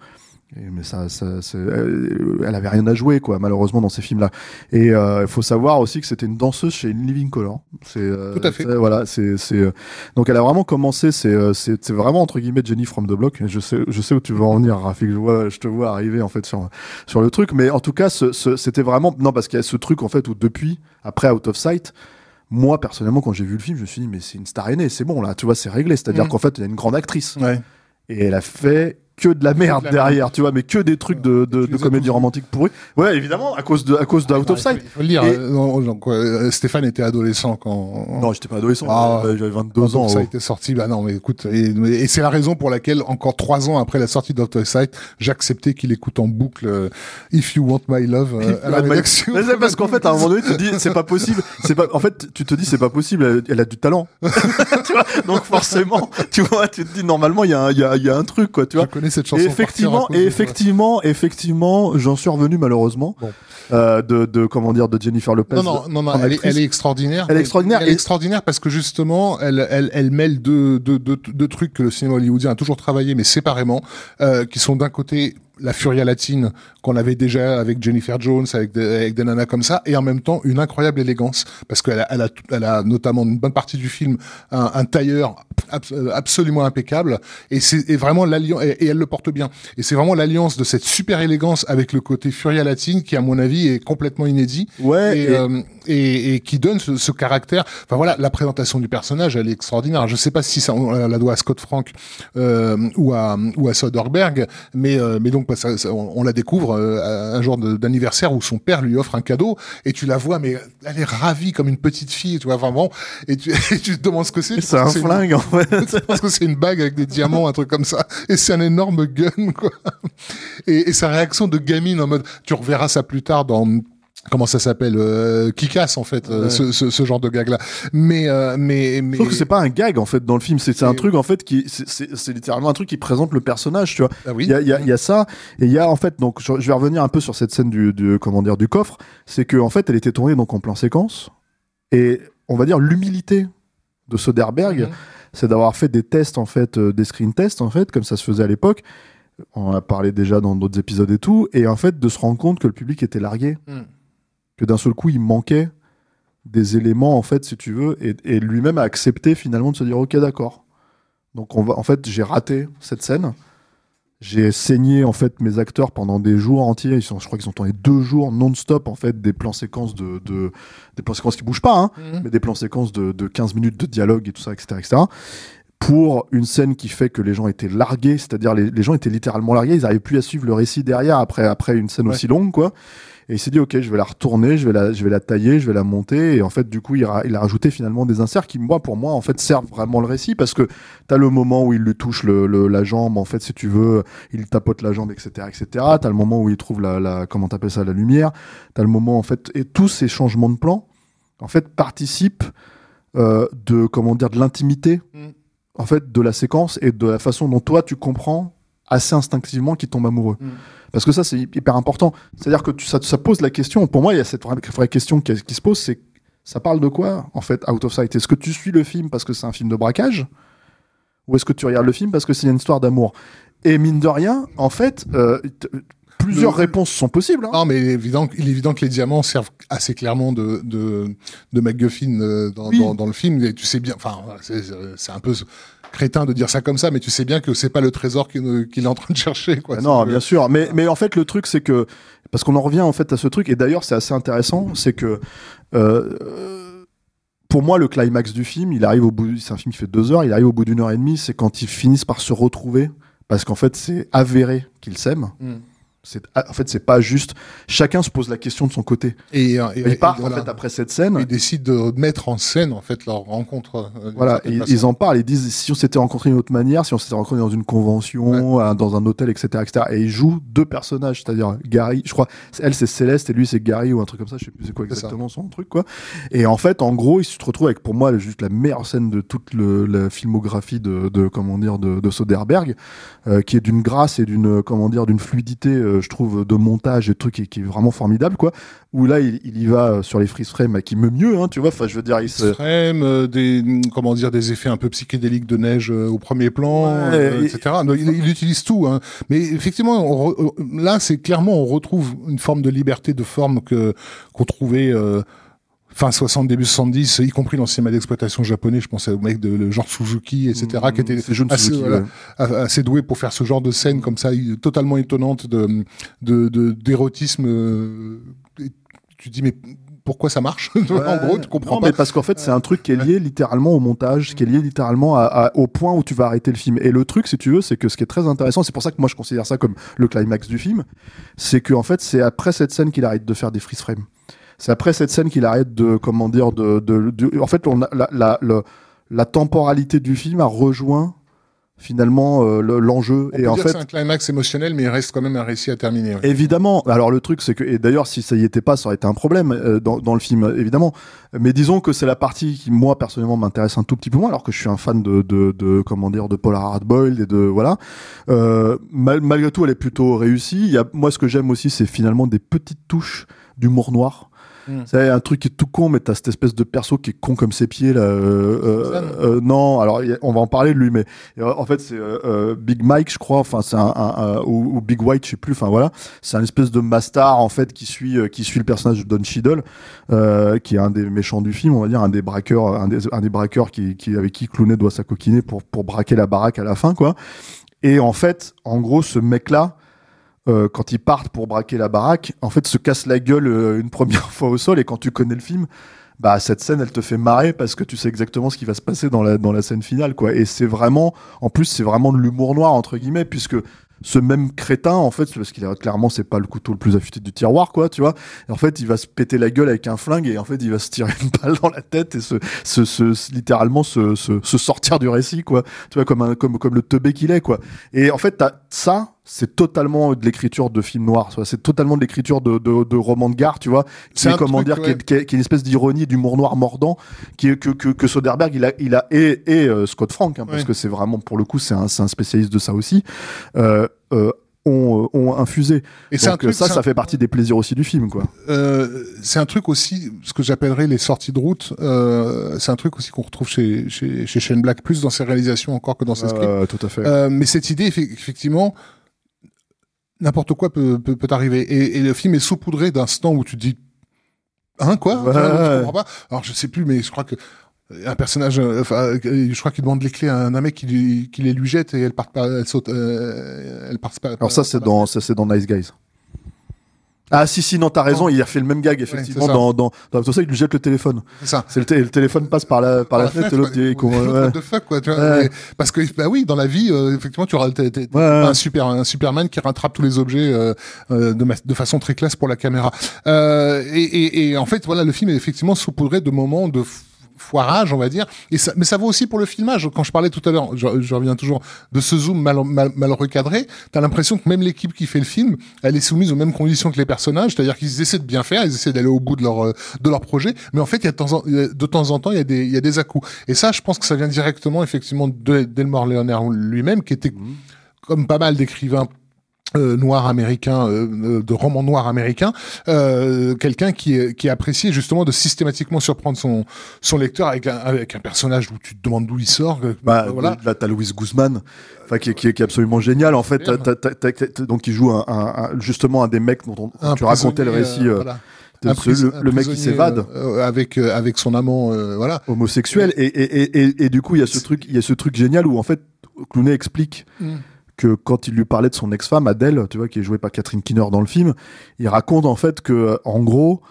Mais ça, ça, c'est- elle, avait rien à jouer, quoi, malheureusement, dans ces films-là. Et il faut savoir aussi que c'était une danseuse chez In Living Color. C'est euh, Tout à fait. c'est- Voilà, c'est c'est euh, donc elle a vraiment commencé. C'est euh, c'est c'est vraiment entre guillemets Jenny from the block. Je sais je sais où tu veux en venir, Rafik. Je vois, je te vois arriver en fait sur sur le truc. Mais en tout cas, ce, ce- c'était vraiment non parce qu'il y a ce truc en fait où depuis après Out of Sight. Moi, personnellement, quand j'ai vu le film, je me suis dit, mais c'est une star aînée, c'est bon, là, tu vois, c'est réglé. C'est-à-dire Mm. qu'en fait, il y a une grande actrice. Ouais. Et elle a fait que de la merde la derrière, tu vois, mais que des trucs de, de, de comédie romantique pourrie. Ouais, évidemment, à cause de, à cause de Out of Sight. il faut le dire. Et- euh, non, donc, euh, Stéphane était adolescent quand. Non, j'étais pas adolescent, Ah, j'avais- j'avais 22 quand ans. ça a été sorti, bah non, mais écoute, et, et c'est la raison pour laquelle, encore trois ans après la sortie d'Out of Sight, j'ai accepté qu'il écoute en boucle euh, If You Want My Love euh, à la rédaction. mais parce qu'en fait, à un moment donné, tu te dis, c'est pas possible. C'est pas, en fait, tu te dis, c'est pas possible. Elle, elle a du talent. tu vois Donc forcément, tu vois, tu te dis, normalement, il y a, y a, il y a un truc, quoi, tu Je vois. Connais cette chanson. Et effectivement, de effectivement, effectivement, j'en suis revenu malheureusement Bon. euh, de, de comment dire de Jennifer Lopez. Non, non, non, non elle, est, actrice. elle est extraordinaire. Elle est extraordinaire Elle est et- extraordinaire parce que justement, elle, elle, elle mêle deux, deux, deux, deux trucs que le cinéma hollywoodien a toujours travaillé, mais séparément, euh, qui sont d'un côté la furia latine qu'on avait déjà avec Jennifer Jones, avec des, avec des nanas comme ça, et en même temps une incroyable élégance parce qu'elle a, elle a, elle a notamment une bonne partie du film un, un tailleur euh, absolument impeccable, et c'est vraiment l'alliance, et, et elle le porte bien. Et c'est vraiment l'alliance de cette super élégance avec le côté furia latine qui, à mon avis, est complètement inédit Ouais. et, et- euh, et, et qui donne ce, ce caractère. Enfin voilà, la présentation du personnage, elle est extraordinaire. Je sais pas si ça, on la doit à Scott Frank euh, ou à ou à Soderbergh, mais euh, mais donc ça- ça- on, on la découvre euh, un jour d'anniversaire où son père lui offre un cadeau et tu la vois, mais elle est ravie comme une petite fille, tu vois vraiment. Et tu, et tu te demandes ce que c'est. c'est un une- flingue en fait. parce que c'est une bague avec des diamants, un truc comme ça, et c'est un énorme gun, quoi. Et, et sa réaction de gamine en mode, tu reverras ça plus tard dans comment ça s'appelle, euh, qui casse en fait, euh, Ouais. ce, ce, ce genre de gag là. Mais euh, mais mais. Sauf que c'est pas un gag en fait dans le film, c'est c'est un truc en fait qui c'est- littéralement un truc qui présente le personnage, tu vois. Ah oui. Il y a, il y a- il y a ça et il y a en fait donc je je vais revenir un peu sur cette scène du, du comment dire du coffre, c'est que en fait elle était tournée donc en plan séquence et on va dire l'humilité de Soderbergh, Mhm. c'est d'avoir fait des tests en fait, euh, des screen tests en fait, comme ça se faisait à l'époque. On en a parlé déjà dans d'autres épisodes et tout, et en fait de se rendre compte que le public était largué, Mhm. Que d'un seul coup il manquait des éléments en fait, si tu veux, et, et lui-même a accepté finalement de se dire ok d'accord. Donc on va, en fait j'ai raté cette scène. J'ai saigné en fait mes acteurs pendant des jours entiers. Ils sont, je crois qu'ils ont tourné deux jours non-stop en fait des plans séquences de, de des plans séquences qui bougent pas, hein, Mhm. mais des plans séquences de, de 15 minutes de dialogue et tout ça, etc., etc. Pour une scène qui fait que les gens étaient largués, c'est-à-dire les, les gens étaient littéralement largués, ils n'arrivaient plus à suivre le récit derrière après, après une scène Ouais. aussi longue, quoi. Et il s'est dit, ok, je vais la retourner, je vais la, je vais la tailler, je vais la monter. Et en fait, du coup, il a, il a rajouté finalement des inserts qui, moi, pour moi, en fait, servent vraiment le récit parce que t'as le moment où il lui touche le, le- la jambe, en fait, si tu veux, il tapote la jambe, etc., etc. T'as le moment où il trouve la, la comment t'appelles ça, la lumière. T'as le moment, en fait, et tous ces changements de plan, en fait, participent euh, de, comment dire, de l'intimité, Mm. en fait, de la séquence et de la façon dont toi, tu comprends assez instinctivement qu'il tombe amoureux. Mm. Parce que ça, c'est hyper important. C'est-à-dire que tu, ça, ça pose la question. Pour moi, il y a cette vraie, vraie question qui, qui se pose, c'est ça parle de quoi, en fait, Out of Sight? Est-ce que tu suis le film parce que c'est un film de braquage? Ou est-ce que tu regardes le film parce que c'est une histoire d'amour? Et mine de rien, en fait, euh, plusieurs Le- réponses sont possibles. hein. Non, mais il est évident, il est évident que les diamants servent assez clairement de, de, de MacGuffin euh, dans, Oui. dans, dans le film. Et tu sais bien, enfin, c'est un peu crétin de dire ça comme ça, mais tu sais bien que c'est pas le trésor qu'il est en train de chercher, quoi. Non, bien sûr. Mais, mais en fait, le truc, c'est que. Parce qu'on en revient en fait à ce truc, et d'ailleurs, c'est assez intéressant, c'est que. euh, pour moi, le climax du film, il arrive au bout. C'est un film qui fait deux heures, il arrive au bout d'une heure et demie, c'est quand ils finissent par se retrouver, parce qu'en fait, c'est avéré qu'ils s'aiment. Mm. Ah, en fait, c'est pas juste. Chacun se pose la question de son côté. Et, euh, et- ils partent et voilà. en fait après cette scène. Ils décident de mettre en scène en fait leur rencontre. euh, Voilà, et ils en parlent, ils disent si on s'était rencontrés d'une autre manière, si on s'était rencontrés dans une convention, euh, dans un hôtel, etc., etc. Et ils jouent deux personnages, c'est-à-dire Gary, je crois, elle c'est Céleste et lui c'est Gary ou un truc comme ça, je sais plus c'est quoi exactement son truc quoi. Et en fait, en gros, ils se retrouvent avec pour moi juste la meilleure scène de toute le- la filmographie de, de comment dire de, de Soderbergh, euh, qui est d'une grâce et d'une comment dire d'une fluidité, euh, je trouve, de montage et de trucs qui, qui est vraiment formidable quoi. Où là, il, il y va euh, sur les freeze frames, qui me mieux, hein, tu vois. Enfin, je veux dire, il se Frame, euh, des comment dire des effets un peu psychédéliques de neige euh, au premier plan, Ouais, et- etc. Il, il utilise tout, hein. mais effectivement, on re- là, c'est clairement on retrouve une forme de liberté de forme que qu'on trouvait. Fin 60, début 70, y compris dans le cinéma d'exploitation japonais, je pensais au mec de le genre Suzuki, etc., qui était C'est Jun assez, Suzuki, voilà, ouais. a- assez doué pour faire ce genre de scène comme ça, totalement étonnante de de de- d'érotisme. euh, tu te dis mais pourquoi ça marche? En gros, tu comprends non, pas. mais parce qu'en fait, c'est un truc qui est lié littéralement au montage, qui est lié littéralement à- à- au point où tu vas arrêter le film. Et le truc, si tu veux, c'est que ce qui est très intéressant, c'est pour ça que moi je considère ça comme le climax du film, c'est que en fait, c'est après cette scène qu'il arrête de faire des freeze frames. C'est après cette scène qu'il arrête de, comment dire, de, de, de- en fait, on a, la, la, le- la temporalité du film a rejoint finalement euh, le- l'enjeu. Et en fait, c'est un climax émotionnel, mais il reste quand même un récit à terminer. ouais. Évidemment. Alors le truc, c'est que et d'ailleurs, si ça y était pas, ça aurait été un problème euh, dans, dans le film, évidemment. Mais disons que c'est la partie qui moi personnellement m'intéresse un tout petit peu moins, alors que je suis un fan de, de, de comment dire de Paul Hardboiled et de voilà. Euh, mal- malgré tout, elle est plutôt réussie. Il y a, moi, ce que j'aime aussi, c'est finalement des petites touches d'humour noir. Mm. C'est un truc qui est tout con, mais t'as cette espèce de perso qui est con comme ses pieds là. euh, euh, euh, non, alors a- on va en parler de lui, mais en fait c'est Big Mike, je crois. Enfin c'est un, un- un- ou, ou Big White, je sais plus. Enfin voilà, c'est un espèce de mastar en fait qui suit qui suit le personnage de Don Cheadle, qui est un des méchants du film, on va dire un des braqueurs, un des, un des braqueurs qui, qui avec qui Clooney doit s'acoquiner pour pour braquer la baraque à la fin quoi. Et en fait, en gros, ce mec là. Euh, quand ils partent pour braquer la baraque, en fait, se casse la gueule euh, une première fois au sol. Et quand tu connais le film, bah cette scène, elle te fait marrer parce que tu sais exactement ce qui va se passer dans la dans la scène finale, quoi. Et c'est vraiment, en plus, c'est vraiment de l'humour noir entre guillemets, puisque ce même crétin, en fait, parce qu'il a clairement, c'est pas le couteau le plus affûté du tiroir, quoi, tu vois. Et en fait, il va se péter la gueule avec un flingue et en fait, il va se tirer une balle dans la tête et se- littéralement se, se, se sortir du récit, quoi. Tu vois, comme un, comme, comme le teubé qu'il est, quoi. Et en fait, t'as ça, c'est totalement de l'écriture de film noir. C'est totalement de l'écriture de, de, de roman de gare, tu vois. C'est est, comment truc, dire, qui, ouais. est, qui une espèce d'ironie, d'humour noir mordant, qui est, que, que, que Soderbergh, il a, il a, et, et euh, Scott Frank, hein, parce que c'est vraiment, pour le coup, c'est un, spécialiste de ça aussi, euh, euh, ont, ont infusé. Et Donc truc, ça, ça un- fait partie des plaisirs aussi du film, quoi. euh, c'est un truc aussi, ce que j'appellerais les sorties de route. euh, c'est un truc aussi qu'on retrouve chez chez chez Shane Black plus dans ses réalisations encore que dans ses scripts. Euh, tout à fait. Mais cette idée, effe- effectivement, n'importe quoi peut, peut, peut arriver. Et, et le film est saupoudré d'instants où tu te dis, hein, quoi? Ouais. Tu comprends pas Alors, je sais plus, mais je crois que un personnage, euh, enfin, euh, je crois qu'il demande les clés à un mec qui, lui- qui les lui jette et elle part pas, elle saute, euh, elle part pas. Alors ça, c'est dans, ça, c'est dans Nice Guys. Ah si si non t'as raison il a fait le même gag effectivement ça. dans dans dans tout ça il lui jette le téléphone C'est ça. c'est le, té- le téléphone passe par la par la fenêtre et l'autre dit qu'on- L'autre, ouais. what the fuck, quoi, tu vois. Ouais. Et- Parce que, bah oui, dans la vie, euh, effectivement, tu auras t'es- t'es- Ouais, ouais. un super, un Superman qui rattrape tous les objets euh, euh, de, ma- de façon très classe pour la caméra. Euh, et, et, et en fait, voilà, le film est effectivement saupoudré de moments de f- foirage, on va dire. Et ça, mais ça vaut aussi pour le filmage. Quand je parlais tout à l'heure, je, je reviens toujours de ce zoom mal, mal, mal recadré. T'as l'impression que même l'équipe qui fait le film, elle est soumise aux mêmes conditions que les personnages, c'est-à-dire qu'ils essaient de bien faire, ils essaient d'aller au bout de leur euh, de leur projet. Mais en fait, il y a de temps en, de temps, en temps, il y a des il y a des à-coups. Et ça, je pense que ça vient directement effectivement de d'Elmore Leonard lui-même, qui était comme pas mal d'écrivains euh, noirs américains, euh, euh, de romans noirs américains, euh, quelqu'un qui, qui appréciait justement de systématiquement surprendre son, son lecteur avec un, avec un personnage où tu te demandes d'où il sort. euh, Bah, voilà. là, t'as Louis Guzman, qui, est- qui, est, qui est absolument génial. En fait, donc il joue un, un- justement un des mecs dont, on, tu racontais le récit, euh, euh, voilà. ce- le, mec qui s'évade, euh, avec euh, avec son amant, euh, voilà. homosexuel, et, et, et, et, et du coup, il y a ce truc, il y a ce truc génial où en fait, Clooney explique Mm. Que quand il lui parlait de son ex-femme Adèle, tu vois, qui est jouée par Catherine Kinner dans le film, il raconte en fait que, en gros.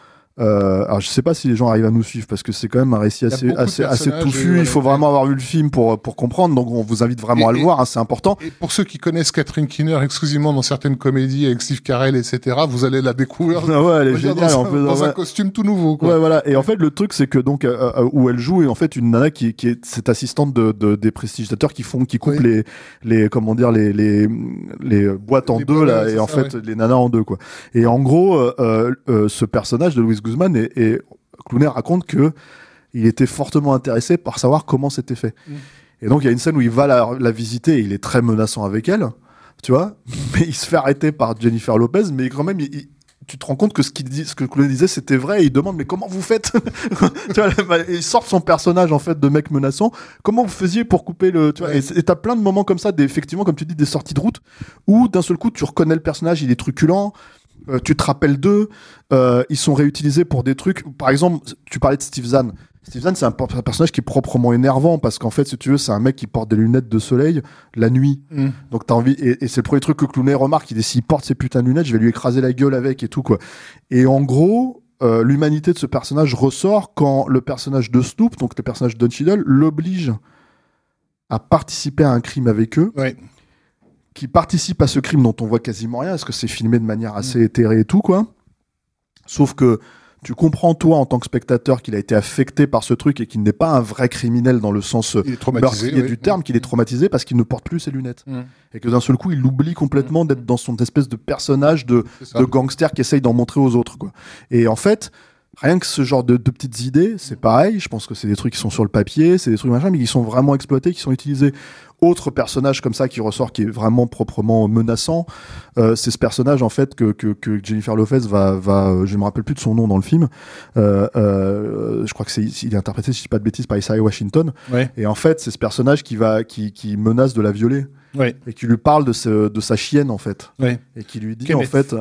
Euh, alors je sais pas si les gens arrivent à nous suivre parce que c'est quand même un récit assez assez assez touffu. Il faut vraiment avoir vu le film pour pour comprendre. Donc on vous invite vraiment Et- à le et- voir. hein, c'est important. Et pour ceux qui connaissent Catherine Kinner exclusivement dans certaines comédies avec Steve Carell, etc., vous allez la découvrir Ah ouais, elle est géniale. dans, un, dans costume tout nouveau. Quoi. Ouais, voilà. Et en fait, le truc, c'est que donc euh, euh, où elle joue est en fait une nana qui, qui est cette assistante de, de- des prestigitateurs qui font, qui coupent Oui. les, les, comment dire, les, les, les boîtes en Les deux là, et en ça, fait les nanas en deux quoi. Et en gros, euh, euh, euh, ce personnage de Louis Guzman et, et Clooney raconte que il était fortement intéressé par savoir comment c'était fait. Mm. Et donc il y a une scène où il va la, la visiter, et il est très menaçant avec elle, tu vois, mais il se fait arrêter par Jennifer Lopez, mais quand même il- il- tu te rends compte que ce, qu'il dit, ce que Clooney disait, c'était vrai. Et il demande, mais comment vous faites? Tu vois, Il sort son personnage en fait de mec menaçant. Comment vous faisiez pour couper le tu vois, Ouais. Et t'as plein de moments comme ça, des, effectivement, comme tu dis, des sorties de route où d'un seul coup tu reconnais le personnage, il est truculent. Euh, tu te rappelles d'eux, euh, ils sont réutilisés pour des trucs. Par exemple, tu parlais de Steve Zahn. Steve Zahn, c'est un, per- un personnage qui est proprement énervant parce qu'en fait, si tu veux, c'est un mec qui porte des lunettes de soleil la nuit. Mm. Donc t'as envie et, et c'est le premier truc que Clooney remarque. Il dit s'il porte ces putains de lunettes, je vais lui écraser la gueule avec et tout quoi. Et en gros, euh, l'humanité de ce personnage ressort quand le personnage de Snoop, donc le personnage de Don l'oblige à participer à un crime avec eux, Ouais. Qui participe à ce crime dont on voit quasiment rien, parce que c'est filmé de manière assez éthérée et tout quoi. Sauf que tu comprends toi en tant que spectateur qu'il a été affecté par ce truc et qu'il n'est pas un vrai criminel dans le sens euh, meurtrier du terme, qu'il est traumatisé parce qu'il ne porte plus ses lunettes. Mm. Et que d'un seul coup, il oublie complètement d'être dans son espèce de personnage de, de gangster qui essaye d'en montrer aux autres. Quoi. Et en fait, rien que ce genre de, de petites idées, c'est pareil. Je pense que c'est des trucs qui sont sur le papier, c'est des trucs machin, mais qui sont vraiment exploités, qui sont utilisés. Autre personnage comme ça qui ressort, qui est vraiment proprement menaçant, euh, c'est ce personnage en fait que, que, que Jennifer Lopez va, va euh, je me rappelle plus de son nom dans le film. Euh, euh, je crois que c'est il est interprété, si je dis pas de bêtises, par Isaiah Washington. Ouais. Et en fait, c'est ce personnage qui va, qui, qui menace de la violer Ouais. et qui lui parle de, ce, de sa chienne en fait, Ouais. et qui lui dit Kenneth, en fait.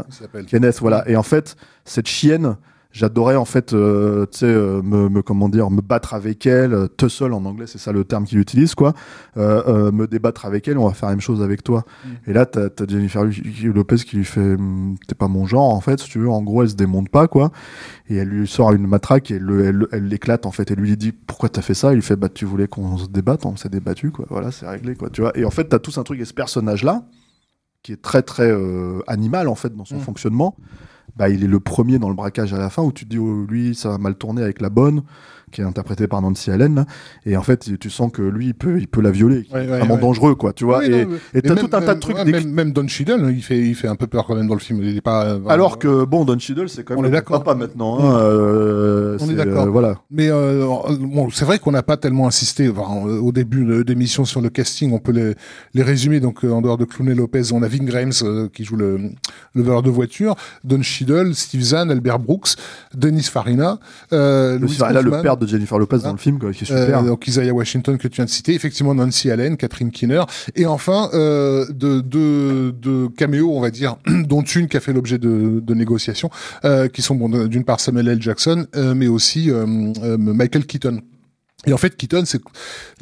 Kenneth, voilà. Et en fait, cette chienne, j'adorais en fait, euh, tu sais, euh, me, me comment dire, me battre avec elle, euh, tussle en anglais, c'est ça le terme qu'il utilise quoi. Euh, me débattre avec elle, on va faire la même chose avec toi. Mm. Et là, t'as as Jennifer Lopez qui lui fait, Hum, t'es pas mon genre en fait, si tu veux. En gros, elle se démonte pas quoi. Et elle lui sort une matraque et elle le- elle elle l'éclate en fait. Elle lui dit pourquoi t'as fait ça? Il lui fait bah tu voulais qu'on se débatte, on s'est débattu quoi. Voilà, c'est réglé quoi. Tu vois. Et en fait, t'as tous un truc et ce personnage là qui est très très animal en fait dans son Mm. fonctionnement. Bah, il est le premier dans le braquage à la fin où tu te dis oh, lui ça va mal tourner avec la bonne qui est interprétée par Nancy Allen là. et en fait tu sens que lui il peut il peut la violer Ouais, est ouais, vraiment ouais. dangereux quoi tu vois Oui, et mais t'as tout un tas de trucs même, même Don Cheadle, il fait, il fait un peu peur quand même dans le film. Il est pas. euh, alors que bon Don Cheadle c'est quand On même est le d'accord. papa maintenant hein, euh, On est d'accord. euh, voilà Mais euh, bon, c'est vrai qu'on n'a pas tellement insisté enfin, euh, au début d'émission sur le casting. On peut les, les résumer. Donc, euh, en dehors de Clooney Lopez, on a Ving Rhames euh, qui joue le, le voleur de voiture, Don Cheadle, Steve Zahn, Albert Brooks, Denis Farina, euh, le, Louis père de Jennifer Lopez dans le film quoi, qui est euh, super donc Isaiah Washington que tu viens de citer, effectivement Nancy Allen, Catherine Kinner, et enfin euh, de, de, de caméos, on va dire, dont une qui a fait l'objet de, de négociations, euh, qui sont bon, d'une part Samuel L. Jackson, euh, mais aussi euh, Michael Keaton. Et en fait, Keaton, c'est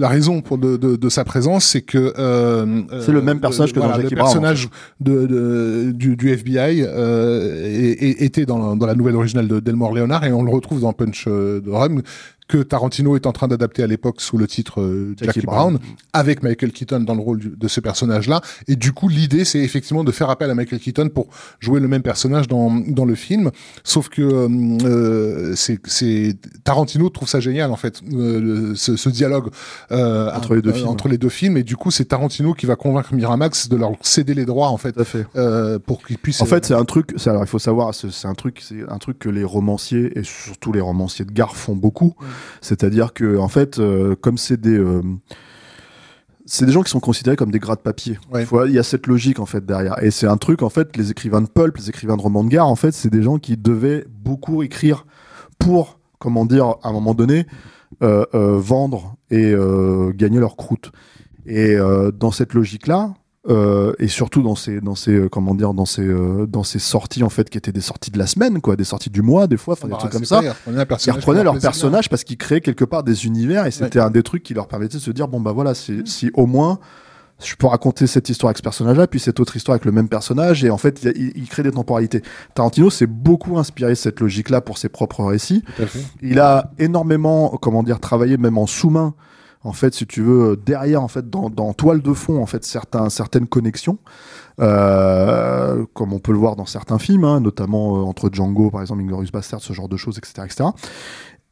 la raison pour de, de, de sa présence, c'est que euh, C'est le même personnage que dans voilà, Jackie le Brown, personnage de, du, du FBI euh, et- et- était dans la, dans la nouvelle originale de Delmore Leonard et on le retrouve dans Punch euh, de Rome que Tarantino est en train d'adapter à l'époque sous le titre euh, Jackie, Jackie Brown, Brown. avec Michael Keaton dans le rôle du- de ce personnage-là. Et du coup, l'idée, c'est effectivement de faire appel à Michael Keaton pour jouer le même personnage dans, dans le film. Sauf que euh, euh, c'est c'est Tarantino trouve ça génial en fait, euh, le- ce, ce dialogue euh, Entre les deux films. entre les deux films. Et du coup, c'est Tarantino qui va convaincre Miramax de leur céder les droits en fait fait euh, pour qu'ils puissent. En fait, c'est un truc. c'est- Alors, il faut savoir, c'est c'est un truc, c'est un truc que les romanciers et surtout les romanciers de gare font beaucoup. C'est-à-dire que, en fait, euh, comme c'est des, euh, c'est des gens qui sont considérés comme des gras de papier. Ouais. Il y a cette logique en fait derrière. Et c'est un truc en fait, les écrivains de pulp, les écrivains de romans de gare, en fait, c'est des gens qui devaient beaucoup écrire pour, comment dire, à un moment donné, euh, euh, vendre et euh, gagner leur croûte. Et dans cette logique-là, euh, et surtout dans ces, dans ces, euh, comment dire, dans ces, euh, dans ces sorties en fait qui étaient des sorties de la semaine, quoi, des sorties du mois, des fois, enfin des Bah, trucs comme ça. Ils reprenaient, un Ils personnage reprenaient qui leur plaisait bien. personnage parce qu'ils créaient quelque part des univers et c'était un des trucs qui leur permettait de se dire bon bah voilà, Mm. si au moins je peux raconter cette histoire avec ce personnage-là, puis cette autre histoire avec le même personnage, et en fait, il, il- crée des temporalités. Tarantino s'est beaucoup inspiré de cette logique-là pour ses propres récits. Il a énormément, comment dire, travaillé même en sous-main. En fait, si tu veux, derrière, en fait, dans, dans toile de fond, en fait, certains, certaines connexions, euh, comme on peut le voir dans certains films, hein, notamment euh, entre Django, par exemple, Inglourious Bastard, ce genre de choses, etc., etc.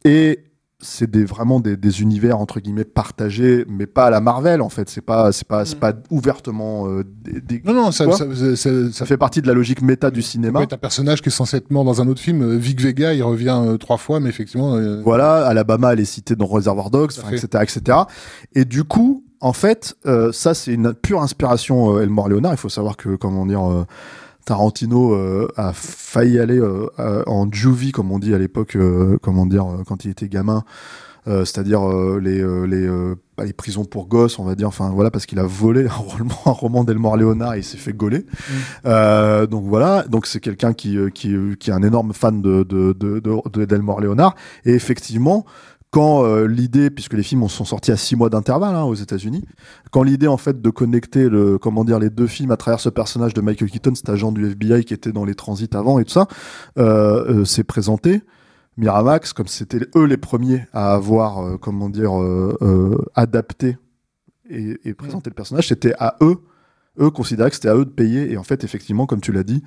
Et c'est des, vraiment des, des univers entre guillemets partagés, mais pas à la Marvel, en fait. C'est pas, c'est pas, c'est pas ouvertement. euh, des- des- Non, non, ça, ça, ça, ça- ça fait partie de la logique méta du cinéma. être un personnage qui est censé être mort dans un autre film. Euh, Vic Vega, il revient euh, trois fois, mais effectivement. euh, Voilà, Alabama, elle est citée dans Reservoir Dogs, etc., etc. Et du coup, en fait, euh, ça, c'est une pure inspiration euh, Elmore Leonard. Il faut savoir que, comment dire, euh, Tarantino euh, a failli aller euh, en juvie, comme on dit à l'époque, euh, comment dire, euh, quand il était gamin. Euh, c'est-à-dire euh, les euh, les euh, pas les prisons pour gosses on va dire. Enfin voilà parce qu'il a volé un roman un roman d'Elmore Leonard et il s'est fait gauler. Euh, donc voilà. Donc c'est quelqu'un qui qui qui est un énorme fan de de de de- Leonard et effectivement quand euh, l'idée, puisque les films sont sortis à six mois d'intervalle hein, aux États-Unis, quand l'idée en fait de connecter le, comment dire, les deux films à travers ce personnage de Michael Keaton, cet agent du FBI qui était dans les transits avant et tout ça, euh, euh, s'est présenté. Miramax, comme c'était eux les premiers à avoir, comment dire, adapté et, et présenté le personnage, c'était à eux. Eux considéraient que c'était à eux de payer. Et en fait, effectivement, comme tu l'as dit,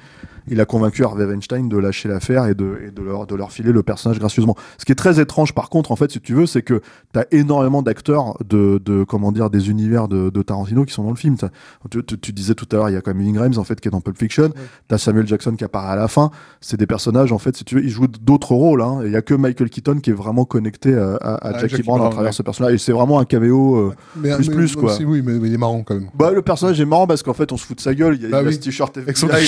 il a convaincu Harvey Weinstein de lâcher l'affaire et, de, et de, leur, de leur filer le personnage gracieusement. Ce qui est très étrange, par contre, en fait, si tu veux, c'est que tu as énormément d'acteurs de, de, comment dire, des univers de, de Tarantino qui sont dans le film. Tu, tu- tu disais tout à l'heure, il y a quand même Ing Rames, en fait, qui est dans Pulp Fiction. T'as Samuel Jackson qui apparaît à la fin. C'est des personnages, en fait, si tu veux, ils jouent d'autres rôles. Hein. Il y a que Michael Keaton qui est vraiment connecté à, à- à À Jackie, Jackie Brown à travers ouais. ce personnage. Et c'est vraiment un caméo. euh, mais, plus, mais- plus, quoi. aussi, oui, mais, mais il est marrant quand même. Bah, le personnage est marrant parce qu'en fait, on se fout de sa gueule. Il y a, Bah il a ce t-shirt Avec son FBI,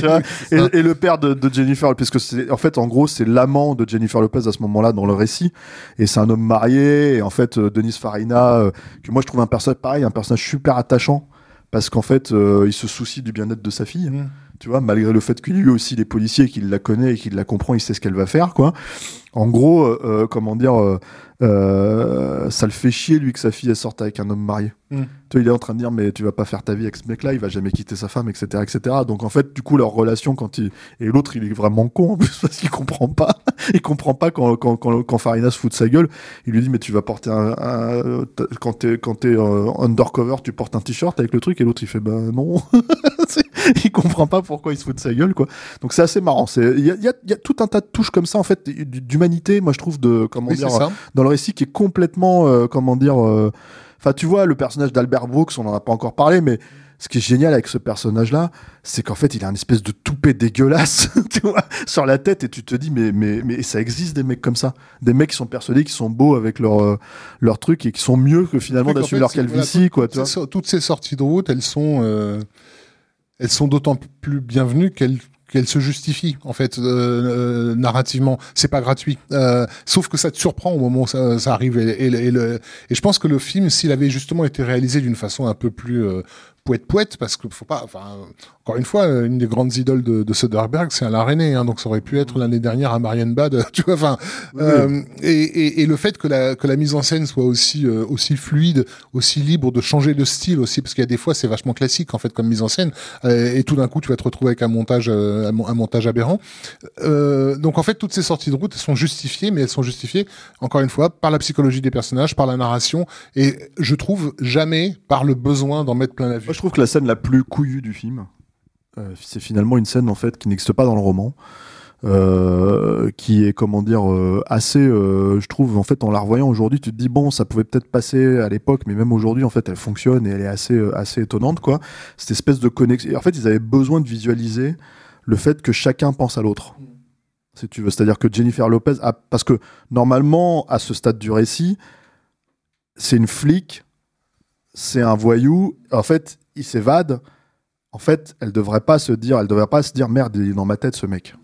ça. et, et le père de, de Jennifer, puisque c'est, en fait, en gros, c'est l'amant de Jennifer Lopez à ce moment-là dans le récit. Et c'est un homme marié. Et en fait, euh, Denis Farina, euh, que moi je trouve un personnage pareil, un personnage super attachant. Parce qu'en fait, euh, il se soucie du bien-être de sa fille. Tu vois, malgré le fait qu'il lui aussi, les policiers, qu'il la connaît et qu'il la comprend, il sait ce qu'elle va faire, quoi. En gros, euh, euh, comment dire, euh, ça le fait chier, lui, que sa fille, elle sorte avec un homme marié. Mm. Tu vois, il est en train de dire, mais tu vas pas faire ta vie avec ce mec-là, il va jamais quitter sa femme, etc., etc. Donc, en fait, du coup, leur relation, quand il, et l'autre, il est vraiment con, en plus, parce qu'il comprend pas. il comprend pas quand, quand, quand, quand Farina se fout de sa gueule. Il lui dit, mais tu vas porter un, quand t'es, quand t'es euh, undercover, tu portes un t-shirt avec le truc, et l'autre, il fait, bah, non. Il comprend pas pourquoi il se fout de sa gueule, quoi. Donc, c'est assez marrant. C'est, il y a, il y a- il y a tout un tas de touches comme ça, en fait, d'humanité, moi, je trouve, de, comment Oui, dire, dans le récit qui est complètement, euh, comment dire, euh, enfin, tu vois, le personnage d'Albert Brooks, on en a pas encore parlé, mais ce qui est génial avec ce personnage-là, c'est qu'en fait, il a une espèce de toupet dégueulasse, tu vois, sur la tête, et tu te dis, mais, mais, mais ça existe des mecs comme ça, des mecs qui sont persuadés qu'ils sont beaux avec leur, euh, leur truc et qui sont mieux que finalement d'assumer leur voilà, calvitie, quoi, tu Toutes vois. toutes ces sorties de route, elles sont, euh, elles sont d'autant plus bienvenues qu'elles qu'elles se justifient en fait euh, euh, narrativement. C'est pas gratuit, Euh, sauf que ça te surprend au moment où ça, ça arrive. Et, et, je pense que le film, s'il avait justement été réalisé d'une façon un peu plus poète poète, parce que faut pas, enfin, encore une fois, une des grandes idoles de, de Soderbergh, c'est Alain René, hein, donc ça aurait pu être l'année dernière à Marianne Bad, tu vois. Enfin, euh, et, et, et le fait que la que la mise en scène soit aussi euh, aussi fluide, aussi libre de changer de style aussi, parce qu'il y a des fois c'est vachement classique en fait comme mise en scène, euh, et tout d'un coup tu vas te retrouver avec un montage euh, un montage aberrant. Euh, donc en fait toutes ces sorties de route elles sont justifiées, mais elles sont justifiées encore une fois par la psychologie des personnages, par la narration, et je trouve jamais par le besoin d'en mettre plein la vue. Je trouve que la scène la plus couillue du film, euh, c'est finalement une scène en fait qui n'existe pas dans le roman, euh, qui est comment dire euh, assez, je trouve en fait en la revoyant aujourd'hui, tu te dis bon, ça pouvait peut-être passer à l'époque, mais même aujourd'hui en fait, elle fonctionne et elle est assez assez étonnante quoi. Cette espèce de connexion. En fait, ils avaient besoin de visualiser le fait que chacun pense à l'autre. Si tu veux, c'est-à-dire que Jennifer Lopez parce que normalement à ce stade du récit, c'est une flic c'est un voyou. En fait, il s'évade. En fait, elle devrait pas se dire, elle devrait pas se dire merde, il est dans ma tête ce mec.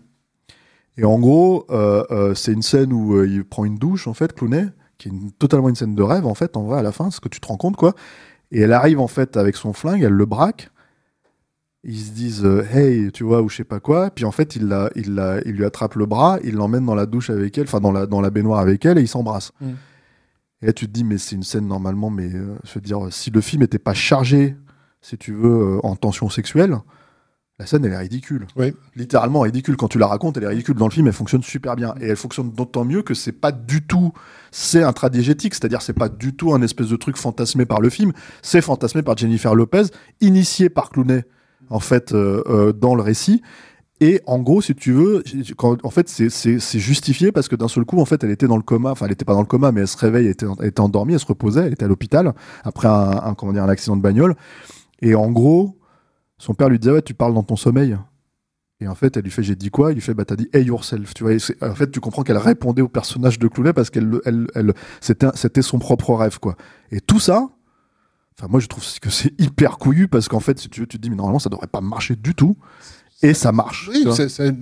Et en gros, euh, euh, c'est une scène où euh, il prend une douche en fait, Clooney, qui est une- totalement une scène de rêve en fait, en vrai à la fin, ce que tu te rends compte quoi. Et elle arrive en fait avec son flingue, elle le braque. Ils se disent hey, tu vois ou je sais pas quoi. Puis en fait, il la, il la, il lui attrape le bras, il l'emmène dans la douche avec elle, enfin dans la dans la baignoire avec elle et ils s'embrassent. Mm. Et là, tu te dis, mais c'est une scène normalement, mais je veux dire, si le film n'était pas chargé, si tu veux, euh, en tension sexuelle, la scène, elle est ridicule. Oui. Littéralement ridicule. Quand tu la racontes, elle est ridicule. Dans le film, elle fonctionne super bien. Et elle fonctionne d'autant mieux que c'est pas du tout. C'est un tradigétique, c'est-à-dire c'est pas du tout un espèce de truc fantasmé par le film. C'est fantasmé par Jennifer Lopez, initié par Clooney, en fait, euh, euh, dans le récit. Et en gros, si tu veux, quand, en fait, c'est- justifié parce que d'un seul coup, en fait, elle était dans le coma. Enfin, elle était pas dans le coma, mais elle se réveille, elle était, elle était endormie, elle se reposait, elle était à l'hôpital après un, un- comment dire, un accident de bagnole. Et en gros, son père lui disait ouais, tu parles dans ton sommeil. Et en fait, elle lui fait j'ai dit quoi? Il lui fait bah t'as dit hey yourself. Tu vois, en fait, tu comprends qu'elle répondait au personnage de Clooney parce qu'elle, elle, elle, c'était, c'était son propre rêve quoi. Et tout ça, enfin moi je trouve que c'est hyper couillu parce qu'en fait, si tu veux, tu te dis mais normalement ça devrait pas marcher du tout. Et ça marche. Oui,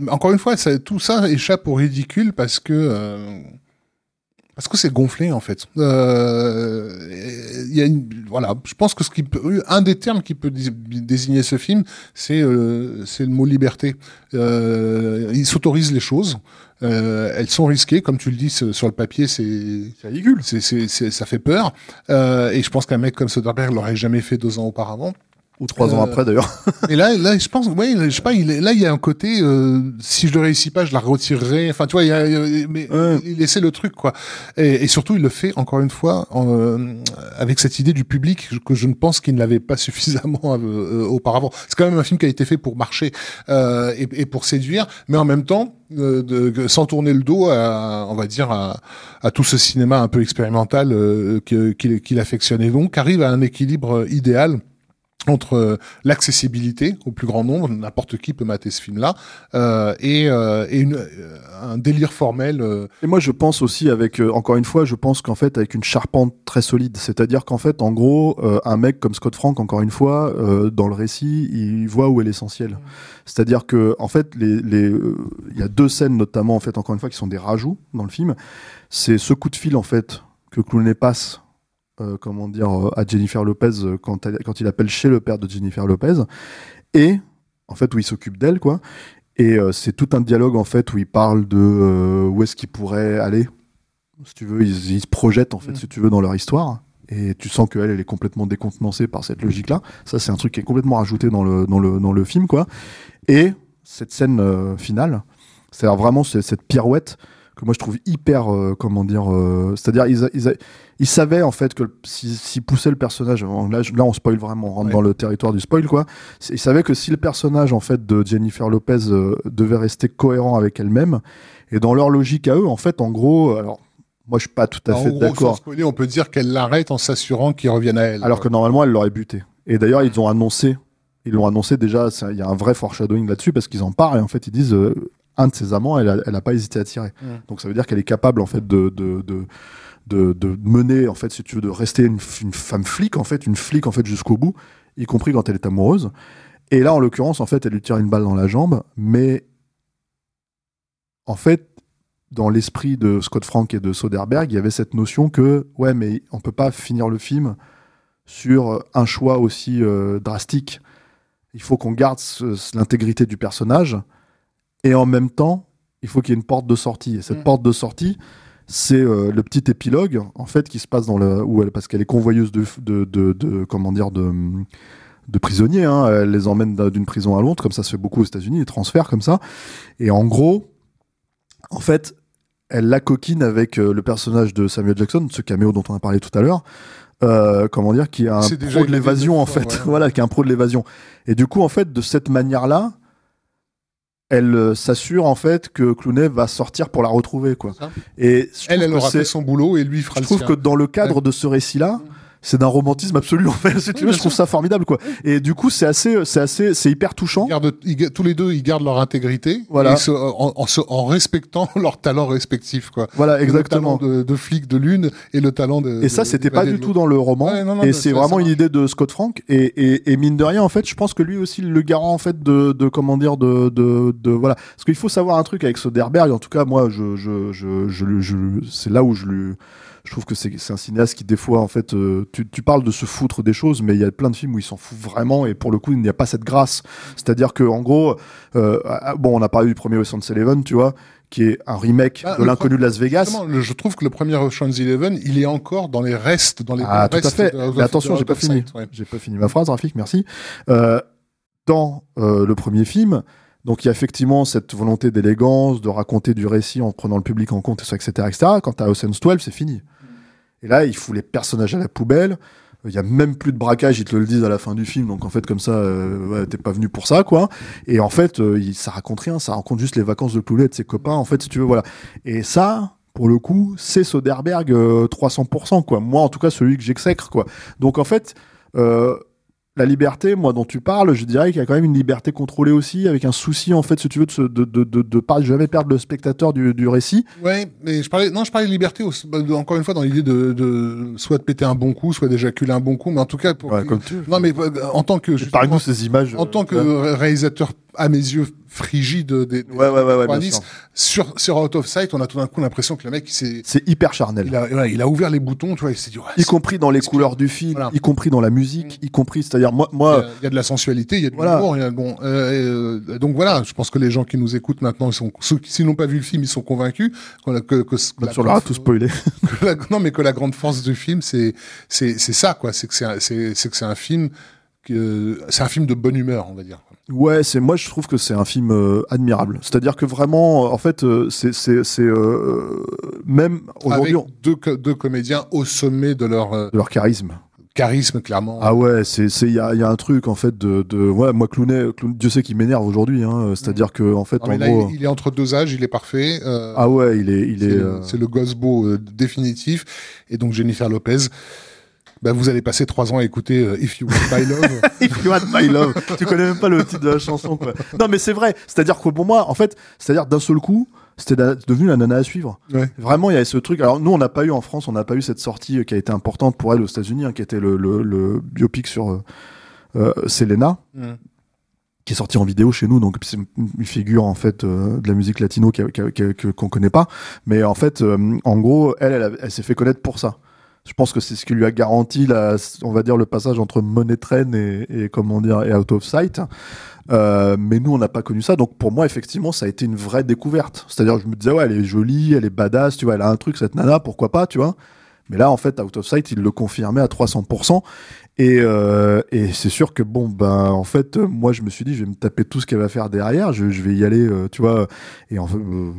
encore une fois, ça- tout ça échappe au ridicule parce que euh, parce que c'est gonflé en fait. Euh, il y a une, voilà, je pense que ce qui peut, un des termes qui peut dé- désigner ce film, c'est euh, c'est le mot liberté. Euh, il s'autorise les choses. Euh, elles sont risquées, comme tu le dis sur le papier, c'est ridicule. c'est, c'est, c'est- ça fait peur. Euh, et je pense qu'un mec comme Soderbergh l'aurait jamais fait deux ans auparavant. Ou trois ans Euh, après d'ailleurs. Et là, là, je pense, ouais, je sais pas, il est, là, il y a un côté, euh, si je le réussis pas, je la retirerai. Enfin, tu vois, il y a, il mais Ouais. il essaie le truc, quoi. Et, et surtout, il le fait encore une fois en, euh, avec cette idée du public que je ne pense qu'il ne l'avait pas suffisamment euh, euh, auparavant. C'est quand même un film qui a été fait pour marcher euh, et, et pour séduire, mais en même temps, euh, de, sans tourner le dos à, on va dire, à, à tout ce cinéma un peu expérimental euh, qu'il qu'il affectionnait donc, arrive à un équilibre idéal entre euh, l'accessibilité au plus grand nombre, n'importe qui peut mater ce film-là, euh, et, euh, et une, un délire formel. euh, Et moi, je pense aussi avec, euh, encore une fois, je pense qu'en fait, avec une charpente très solide. C'est-à-dire qu'en fait, en gros, euh, un mec comme Scott Frank, encore une fois, euh, dans le récit, il voit où est l'essentiel. C'est-à-dire que, en fait, les, les, euh, il y a deux scènes notamment, en fait, encore une fois, qui sont des rajouts dans le film. C'est ce coup de fil, en fait, que Clooney passe. Euh, comment dire euh, à Jennifer Lopez euh, quand, elle- quand il appelle chez le père de Jennifer Lopez et en fait où il s'occupe d'elle quoi et euh, c'est tout un dialogue en fait où il parle de euh, où est-ce qu'il pourrait aller. Si tu veux, ils, ils se projettent en fait, Mm. si tu veux, dans leur histoire. Et tu sens qu'elle, elle est complètement décontenancée par cette logique-là. Ça, c'est un truc qui est complètement rajouté dans le, dans le, dans le film, quoi. Et cette scène finale, c'est vraiment ce- cette pirouette que moi je trouve hyper, euh, comment dire, euh, c'est-à-dire ils, ils, ils savaient en fait que s'ils s'ils poussaient le personnage, là, là on spoil vraiment, on rentre Ouais. dans le territoire du spoil, quoi. Ils savaient que si le personnage en fait de Jennifer Lopez euh, devait rester cohérent avec elle-même et dans leur logique à eux, en fait, en gros, alors moi je suis pas tout à fait d'accord. on peut dire qu'elle l'arrête en s'assurant qu'il revienne à elle. Alors que normalement, elle l'aurait buté. Et d'ailleurs, ils ont annoncé, ils l'ont annoncé déjà, il y a un vrai foreshadowing là-dessus parce qu'ils en parlent et en fait, ils disent euh, un de ses amants, elle a, elle a pas hésité à tirer. Donc ça veut dire qu'elle est capable en fait de, de, de, de, de mener, en fait, si tu veux, de rester une, femme flic, en fait, une flic en fait jusqu'au bout, y compris quand elle est amoureuse. Et là, en l'occurrence, en fait, elle lui tire une balle dans la jambe, mais en fait, dans l'esprit de Scott Frank et de Soderbergh, il y avait cette notion que, ouais, mais on peut pas finir le film sur un choix aussi euh, drastique. Il faut qu'on garde l'intégrité du personnage et en même temps, il faut qu'il y ait une porte de sortie. Et cette Mm. porte de sortie, c'est euh, le petit épilogue en fait qui se passe dans le où elle parce qu'elle est convoyeuse de, de, de, de- comment dire de de prisonniers. hein. Elle les emmène d'un- d'une prison à l'autre, comme ça se fait beaucoup aux États-Unis, les transferts comme ça. Et en gros, en fait, elle la coquine avec euh, le personnage de Samuel Jackson, ce caméo dont on a parlé tout à l'heure. Euh, comment dire, qui est un C'est déjà pro de l'évasion en fait, ouais. voilà, qui est un pro de l'évasion. Et du coup, en fait, de cette manière-là, elle euh, s'assure en fait que Clooney va sortir pour la retrouver, quoi. Et je elle, trouve elle aura fait son boulot et lui fera je le trouve que dans le cadre de ce récit-là, c'est d'un romantisme absolu en fait. Si tu Oui, veux, bien je trouve sûr. ça formidable, quoi. Et du coup, c'est assez, c'est assez, c'est hyper touchant. Ils gardent- ils ga- tous les deux, ils gardent leur intégrité Voilà. et se- en, en se- en respectant leurs talents respectifs. Quoi. Voilà, exactement. Le talent de, de flic de l'une et le talent de. Et ça, c'était pas du tout dans le roman. Ouais, non, non, et c'est vraiment une idée de Scott Frank. Et, et, et mine de rien, en fait, je pense que lui aussi, le garant, en fait, de, de comment dire, de, de, de voilà. Parce qu'il faut savoir un truc avec Soderbergh. En tout cas, moi, je, je, je, je, je- c'est là où je lui, Je trouve que c'est un cinéaste qui, des fois, en fait, euh, tu, tu parles de se foutre des choses, mais il y a plein de films où il s'en fout vraiment, et pour le coup, il n'y a pas cette grâce. C'est-à-dire que, en gros, euh, ah, bon, on a parlé du premier Ocean's Eleven, tu vois, qui est un remake Ah, de l'inconnu de Las Vegas. Le- je trouve que le premier Ocean's Eleven, il est encore dans les restes, dans les Ah, dans tout les à restes fait. de- de- Mais attention, j'ai pas fini. Ouais. J'ai pas fini ma phrase, Rafik, merci. Euh, dans le premier film, donc il y a effectivement cette volonté d'élégance, de raconter du récit en prenant le public en compte, etc., etc. Quant à Ocean's 12, c'est fini. Et là, il fout les personnages à la poubelle. Il y a même plus de braquage, ils te le disent à la fin du film. Donc en fait, comme ça, euh, ouais, t'es pas venu pour ça, quoi. Et en fait, euh, il, ça raconte rien. Ça raconte juste les vacances de Cloulet et de ses copains. En fait, si tu veux, voilà. Et ça, pour le coup, c'est Soderbergh euh, 300%, quoi. Moi, en tout cas, celui que j'exècre, quoi. Donc en fait, euh, la liberté, moi, dont tu parles, je dirais qu'il y a quand même une liberté contrôlée aussi, avec un souci, en fait, si tu veux, de, de, de, de, de pas jamais perdre le spectateur du, du récit. Ouais, mais je parlais, non, je parlais de liberté, aussi, bah, encore une fois, dans l'idée de, de soit de péter un bon coup, soit d'éjaculer un bon coup, mais en tout cas, pour, Ouais, comme tu non, mais euh, en tant que, justement, Parle-nous ces images. en euh, tant que ouais. réalisateur, à mes yeux, frigide des, des Ouais, ouais, ouais, ouais, bien 90, sûr. sur, sur Out of Sight, on a tout d'un coup l'impression que le mec, il s'est, C'est hyper charnel. il a, il a ouvert les boutons, tu vois, il s'est dit, ouais, y c'est- compris dans les que- couleurs du film, Voilà. y compris dans la musique, y compris, c'est-à-dire moi, moi, a, il y a de la sensualité, il y a de Voilà. l'humour, il y a bon, euh, euh, donc voilà, je pense que les gens qui nous écoutent maintenant, ils sont, ceux qui s'ils n'ont pas vu le film, ils sont convaincus que, que, que, que la on leur a tout spoilé. que la- non, mais que la grande force du film, c'est c'est c'est ça, quoi. C'est que c'est c'est c'est que c'est un film que c'est un film de bonne humeur, on va dire. Ouais, c'est moi je trouve que c'est un film euh, admirable. C'est-à-dire que vraiment, euh, en fait, euh, c'est même aujourd'hui on- deux co- deux comédiens au sommet de leur de leur charisme. charisme, clairement. Ah ouais, c'est c'est il y a, il y a un truc en fait de de ouais moi Clooney, Clooney- Dieu sait qu'il m'énerve aujourd'hui. Hein, C'est-à-dire que en fait Non, en là, gros, il, il est entre deux âges, il est parfait. ah ouais, il est il c'est est. le- c'est le gosse beau définitif. Et donc Jennifer Lopez. Bah, vous allez passer trois ans à écouter euh, If You Want My Love. If you want my love. tu connais même pas le titre de la chanson, quoi. Non, mais c'est vrai. C'est-à-dire que pour moi, en fait, c'est-à-dire d'un seul coup, c'était devenu la nana à suivre. Ouais. Vraiment, il y avait ce truc. Alors, nous, on n'a pas eu en France, on n'a pas eu cette sortie qui a été importante pour elle aux États-Unis, hein, qui était le, le, le biopic sur euh, euh, Selena, Mm. qui est sorti en vidéo chez nous. Donc, c'est une figure, en fait, euh, de la musique latino qu'on connaît pas. Mais en fait, euh, en gros, elle, elle s'est fait connaître pour ça. Je pense que c'est ce qui lui a garanti, la, on va dire, le passage entre Money Train et, comment dire, et Out of Sight. Euh, mais nous, on n'a pas connu ça. Donc, pour moi, effectivement, ça a été une vraie découverte. C'est-à-dire, je me disais, ouais, elle est jolie, elle est badass, tu vois, elle a un truc, cette nana, pourquoi pas, tu vois. Mais là, en fait, Out of Sight, il le confirmait à 300%. Et, euh, et c'est sûr que, bon, ben, en fait, moi, je me suis dit, je vais me taper tout ce qu'elle va faire derrière, je, je vais y aller, euh, tu vois. Et en fait, euh,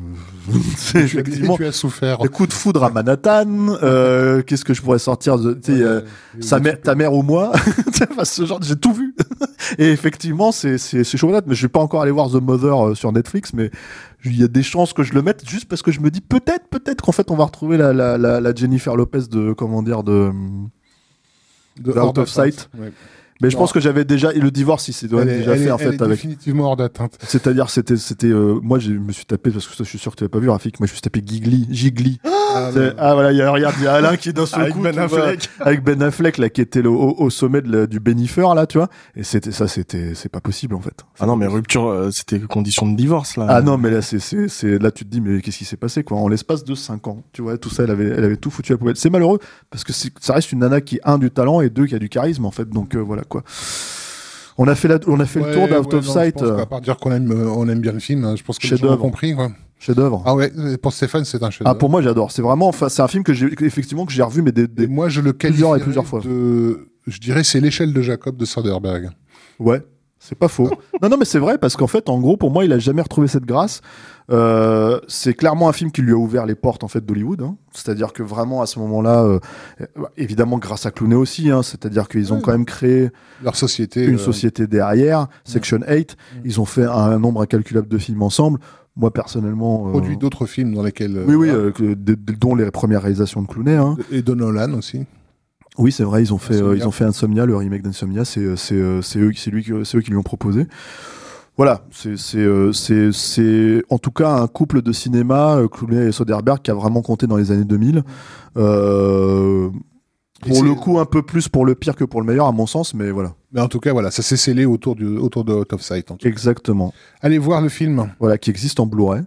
c'est effectivement, tu as souffert. des coups de foudre à Manhattan, euh, qu'est-ce que je pourrais sortir de, Ouais, sa mère, ta mère ou moi, enfin, ce genre, j'ai tout vu. Et effectivement, c'est c'est c'est chaud mais je vais pas encore aller voir The Mother sur Netflix, mais il y a des chances que je le mette juste parce que je me dis peut-être, peut-être qu'en fait on va retrouver la, la, la, la Jennifer Lopez de comment dire de. De Out of. Sight. Ouais. Mais je Non. pense que j'avais déjà et le divorce, il s'est déjà elle fait est- en elle fait est avec. définitivement hors d'atteinte. C'est-à-dire c'était c'était euh, moi je me suis tapé parce que ça je suis sûr que tu l'as pas vu Rafik, moi je me suis tapé Gigli, Gigli. Ah, Ah voilà, il y a, regarde, il y a Alain qui est d'un seul Avec coup, Ben vois, avec Ben Affleck là qui était le- au, au sommet de la- du bénifeur là, tu vois. Et c'était ça, c'était c'est pas possible en fait. Ah non, mais rupture, euh, c'était condition de divorce, là. Ah non, mais là c'est c'est là tu te dis mais qu'est-ce qui s'est passé quoi? En l'espace de 5 ans, tu vois, tout ça, elle avait elle avait tout foutu à la poubelle. C'est malheureux parce que ça reste une nana qui a un du talent et deux qui a du charisme en fait. Donc euh, voilà quoi. On a fait la, on a fait le tour d'Out ouais, of non, Sight, Je pense euh, qu'à part dire qu'on aime, on aime bien le film, hein, je pense que les gens ont compris. Quoi. Chef-d'œuvre. Ah ouais, pour Stéphane, c'est un Ah, chef-d'œuvre. pour moi j'adore. C'est vraiment, enfin c'est un film que j'ai effectivement que j'ai revu mais des, des... moi, je le plusieurs et plusieurs fois. De, je dirais, c'est l'échelle de Jacob de Soderbergh. Ouais, c'est pas faux. non, non, mais c'est vrai parce qu'en fait, en gros, pour moi, il a jamais retrouvé cette grâce. Euh, c'est clairement un film qui lui a ouvert les portes en fait d'Hollywood. hein. C'est-à-dire que vraiment à ce moment-là, euh, euh, évidemment grâce à Clooney aussi. hein, C'est-à-dire qu'ils ont Ouais. quand même créé Leur société. une euh, société derrière, Section 8. Ils ont fait un nombre incalculable de films ensemble. Moi personnellement, euh, produit d'autres films dans lesquels. euh, oui, oui, euh, que- de- de- dont les premières réalisations de Clooney. Hein. Et de Nolan aussi. Oui, c'est vrai, ils ont fait, euh, Insomnia. ils ont fait Insomnia, le remake d'Insomnia, c'est, c'est, c'est eux, c'est lui, c'est eux qui lui ont proposé. Voilà, c'est, en tout cas un couple de cinéma, Clooney et Soderbergh, qui a vraiment compté dans les années 2000. Euh, Et pour le coup, un peu plus pour le pire que pour le meilleur, à mon sens, mais voilà. Mais en tout cas, voilà, ça s'est scellé autour, du, autour de Out of Sight. en tout cas. Exactement. Allez voir le film. Voilà, qui existe en Blu-ray,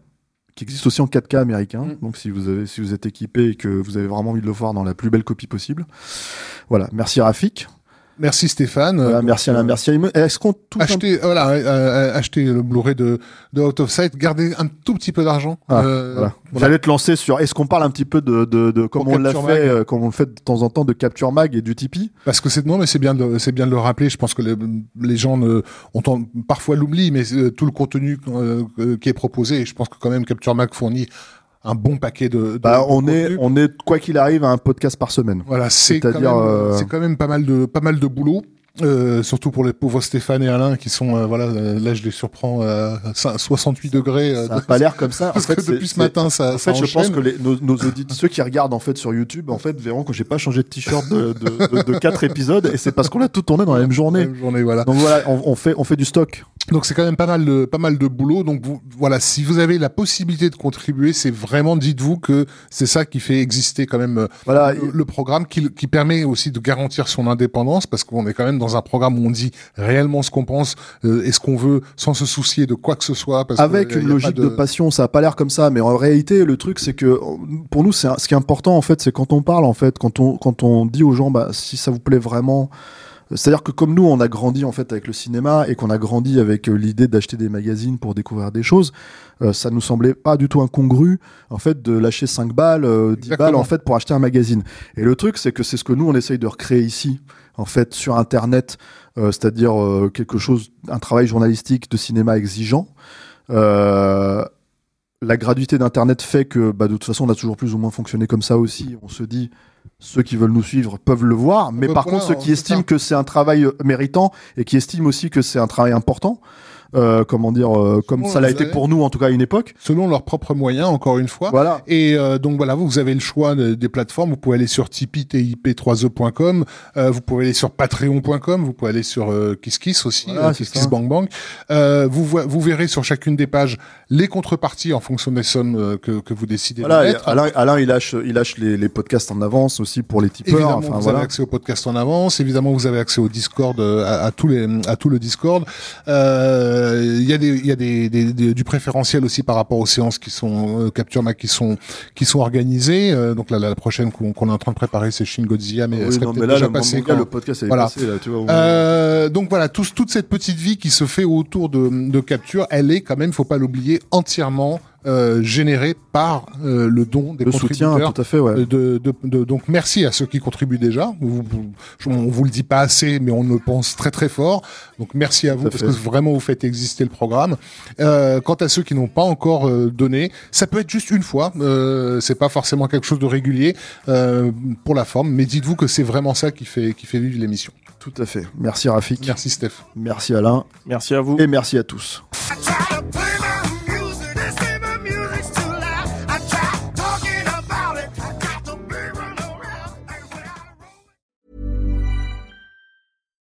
qui existe aussi en 4K américain. Mm. Donc si vous avez, si vous êtes équipé et que vous avez vraiment envie de le voir dans la plus belle copie possible. Voilà. Merci Rafik. Merci Stéphane. Voilà, merci Alain. Merci. Est-ce qu'on un Achetez, voilà, euh, euh, achetez le Blu-ray de, de Out of Sight, gardez un tout petit peu d'argent. Ah, Euh, voilà. voilà. J'allais te lancer sur. Est-ce qu'on parle un petit peu de, de, de comme Pour on l'a fait, euh, comme on le fait de temps en temps de Capture Mag et du Tipeee Parce que c'est non, mais c'est bien de c'est bien de le rappeler. Je pense que les, les gens ne, ont parfois l'oublient, mais euh, tout le contenu euh, qui est proposé, je pense que quand même Capture Mag fournit un bon paquet de. de- Bah, de on est, contenu. on est quoi qu'il arrive à un podcast par semaine. Voilà, c'est quand, même- euh, c'est quand même pas mal de pas mal de boulot. Euh, surtout pour les pauvres Stéphane et Alain qui sont euh, voilà euh, là je les surprends à 68 degrés Ça de- n'a pas l'air comme ça. En parce fait, que depuis ce matin ça En fait, je pense que les, nos, nos auditeurs, ceux qui regardent en fait sur YouTube, en fait, verront que j'ai pas changé de t-shirt de, de, de, de quatre épisodes, et c'est parce qu'on a tout tourné dans la même journée. Même journée, voilà. Donc voilà, on, on fait, on fait du stock. Donc c'est quand même pas mal de pas mal de boulot. Donc vous, voilà, si vous avez la possibilité de contribuer, c'est vraiment dites-vous que c'est ça qui fait exister quand même Voilà. le, le programme, qui, qui permet aussi de garantir son indépendance, parce qu'on est quand même dans un programme où on dit réellement ce qu'on pense euh, et ce qu'on veut, sans se soucier de quoi que ce soit. Parce Avec que, euh, une logique de... passion, ça a pas l'air comme ça, mais en réalité, le truc, c'est que pour nous, c'est ce qui est important en fait, c'est quand on parle en fait, quand on quand on dit aux gens, bah si ça vous plaît vraiment. C'est-à-dire que comme nous, on a grandi en fait avec le cinéma et qu'on a grandi avec euh, l'idée d'acheter des magazines pour découvrir des choses, euh, ça nous semblait pas du tout incongru en fait de lâcher 5 balles, euh, 10 Exactement. balles en fait pour acheter un magazine. Et le truc, c'est que c'est ce que nous on essaye de recréer ici en fait sur Internet, euh, c'est-à-dire euh, quelque chose, un travail journalistique de cinéma exigeant. Euh, la gratuité d'Internet fait que, bah, de toute façon, on a toujours plus ou moins fonctionné comme ça aussi. On se dit, ceux qui veulent nous suivre peuvent le voir, mais par contre, ceux qui estiment ça. que c'est un travail méritant et qui estiment aussi que c'est un travail important, euh, comment dire, euh, comme Bon, ça l'a vous été avez- pour nous en tout cas à une époque. selon leurs propres moyens, encore une fois. Voilà. Et euh, donc voilà, vous avez le choix de- des plateformes. Vous pouvez aller sur Tipeee, TIP3E.com. Euh, vous pouvez aller sur Patreon.com. Vous pouvez aller sur euh, KissKiss aussi, Voilà, euh. Bang Bang. Euh, vous, vous verrez sur chacune des pages les contreparties en fonction des sommes que, que vous décidez Voilà, de et mettre. Alain, Alain, il lâche, il lâche les, les podcasts en avance aussi pour les tipeurs. Évidemment, Enfin, vous voilà. avez accès au podcast en avance. Évidemment, vous avez accès au Discord, à, à tous les, à tout le Discord. Euh, Il y a des, il y a des, des- des- du préférentiel aussi par rapport aux séances qui sont euh, Capture qui sont, qui sont organisées. Euh, donc là, la, la prochaine qu'on qu'on est en train de préparer, c'est Shin Godzilla, mais Oui, non, mais là, déjà gars, quand- le podcast est Voilà. passé là, tu vois. on- euh, donc voilà, tout- toute cette petite vie qui se fait autour de, de Capture, elle est quand même, faut pas l'oublier, entièrement euh, générée par euh, le don des le soutien, tout à fait, ouais. de, de, de- donc merci à ceux qui contribuent déjà. Vous, vous- on vous le dit pas assez, mais on le pense très très fort. Donc merci à vous à parce fait. que vraiment vous faites exister le programme. Euh, quant à ceux qui n'ont pas encore euh, donné, ça peut être juste une fois. Euh, c'est pas forcément quelque chose de régulier euh, pour la forme, mais dites-vous que c'est vraiment ça qui fait qui fait vivre l'émission. Tout à fait. Merci Rafik. Merci Steph. Merci Alain. Merci à vous. Et merci à tous.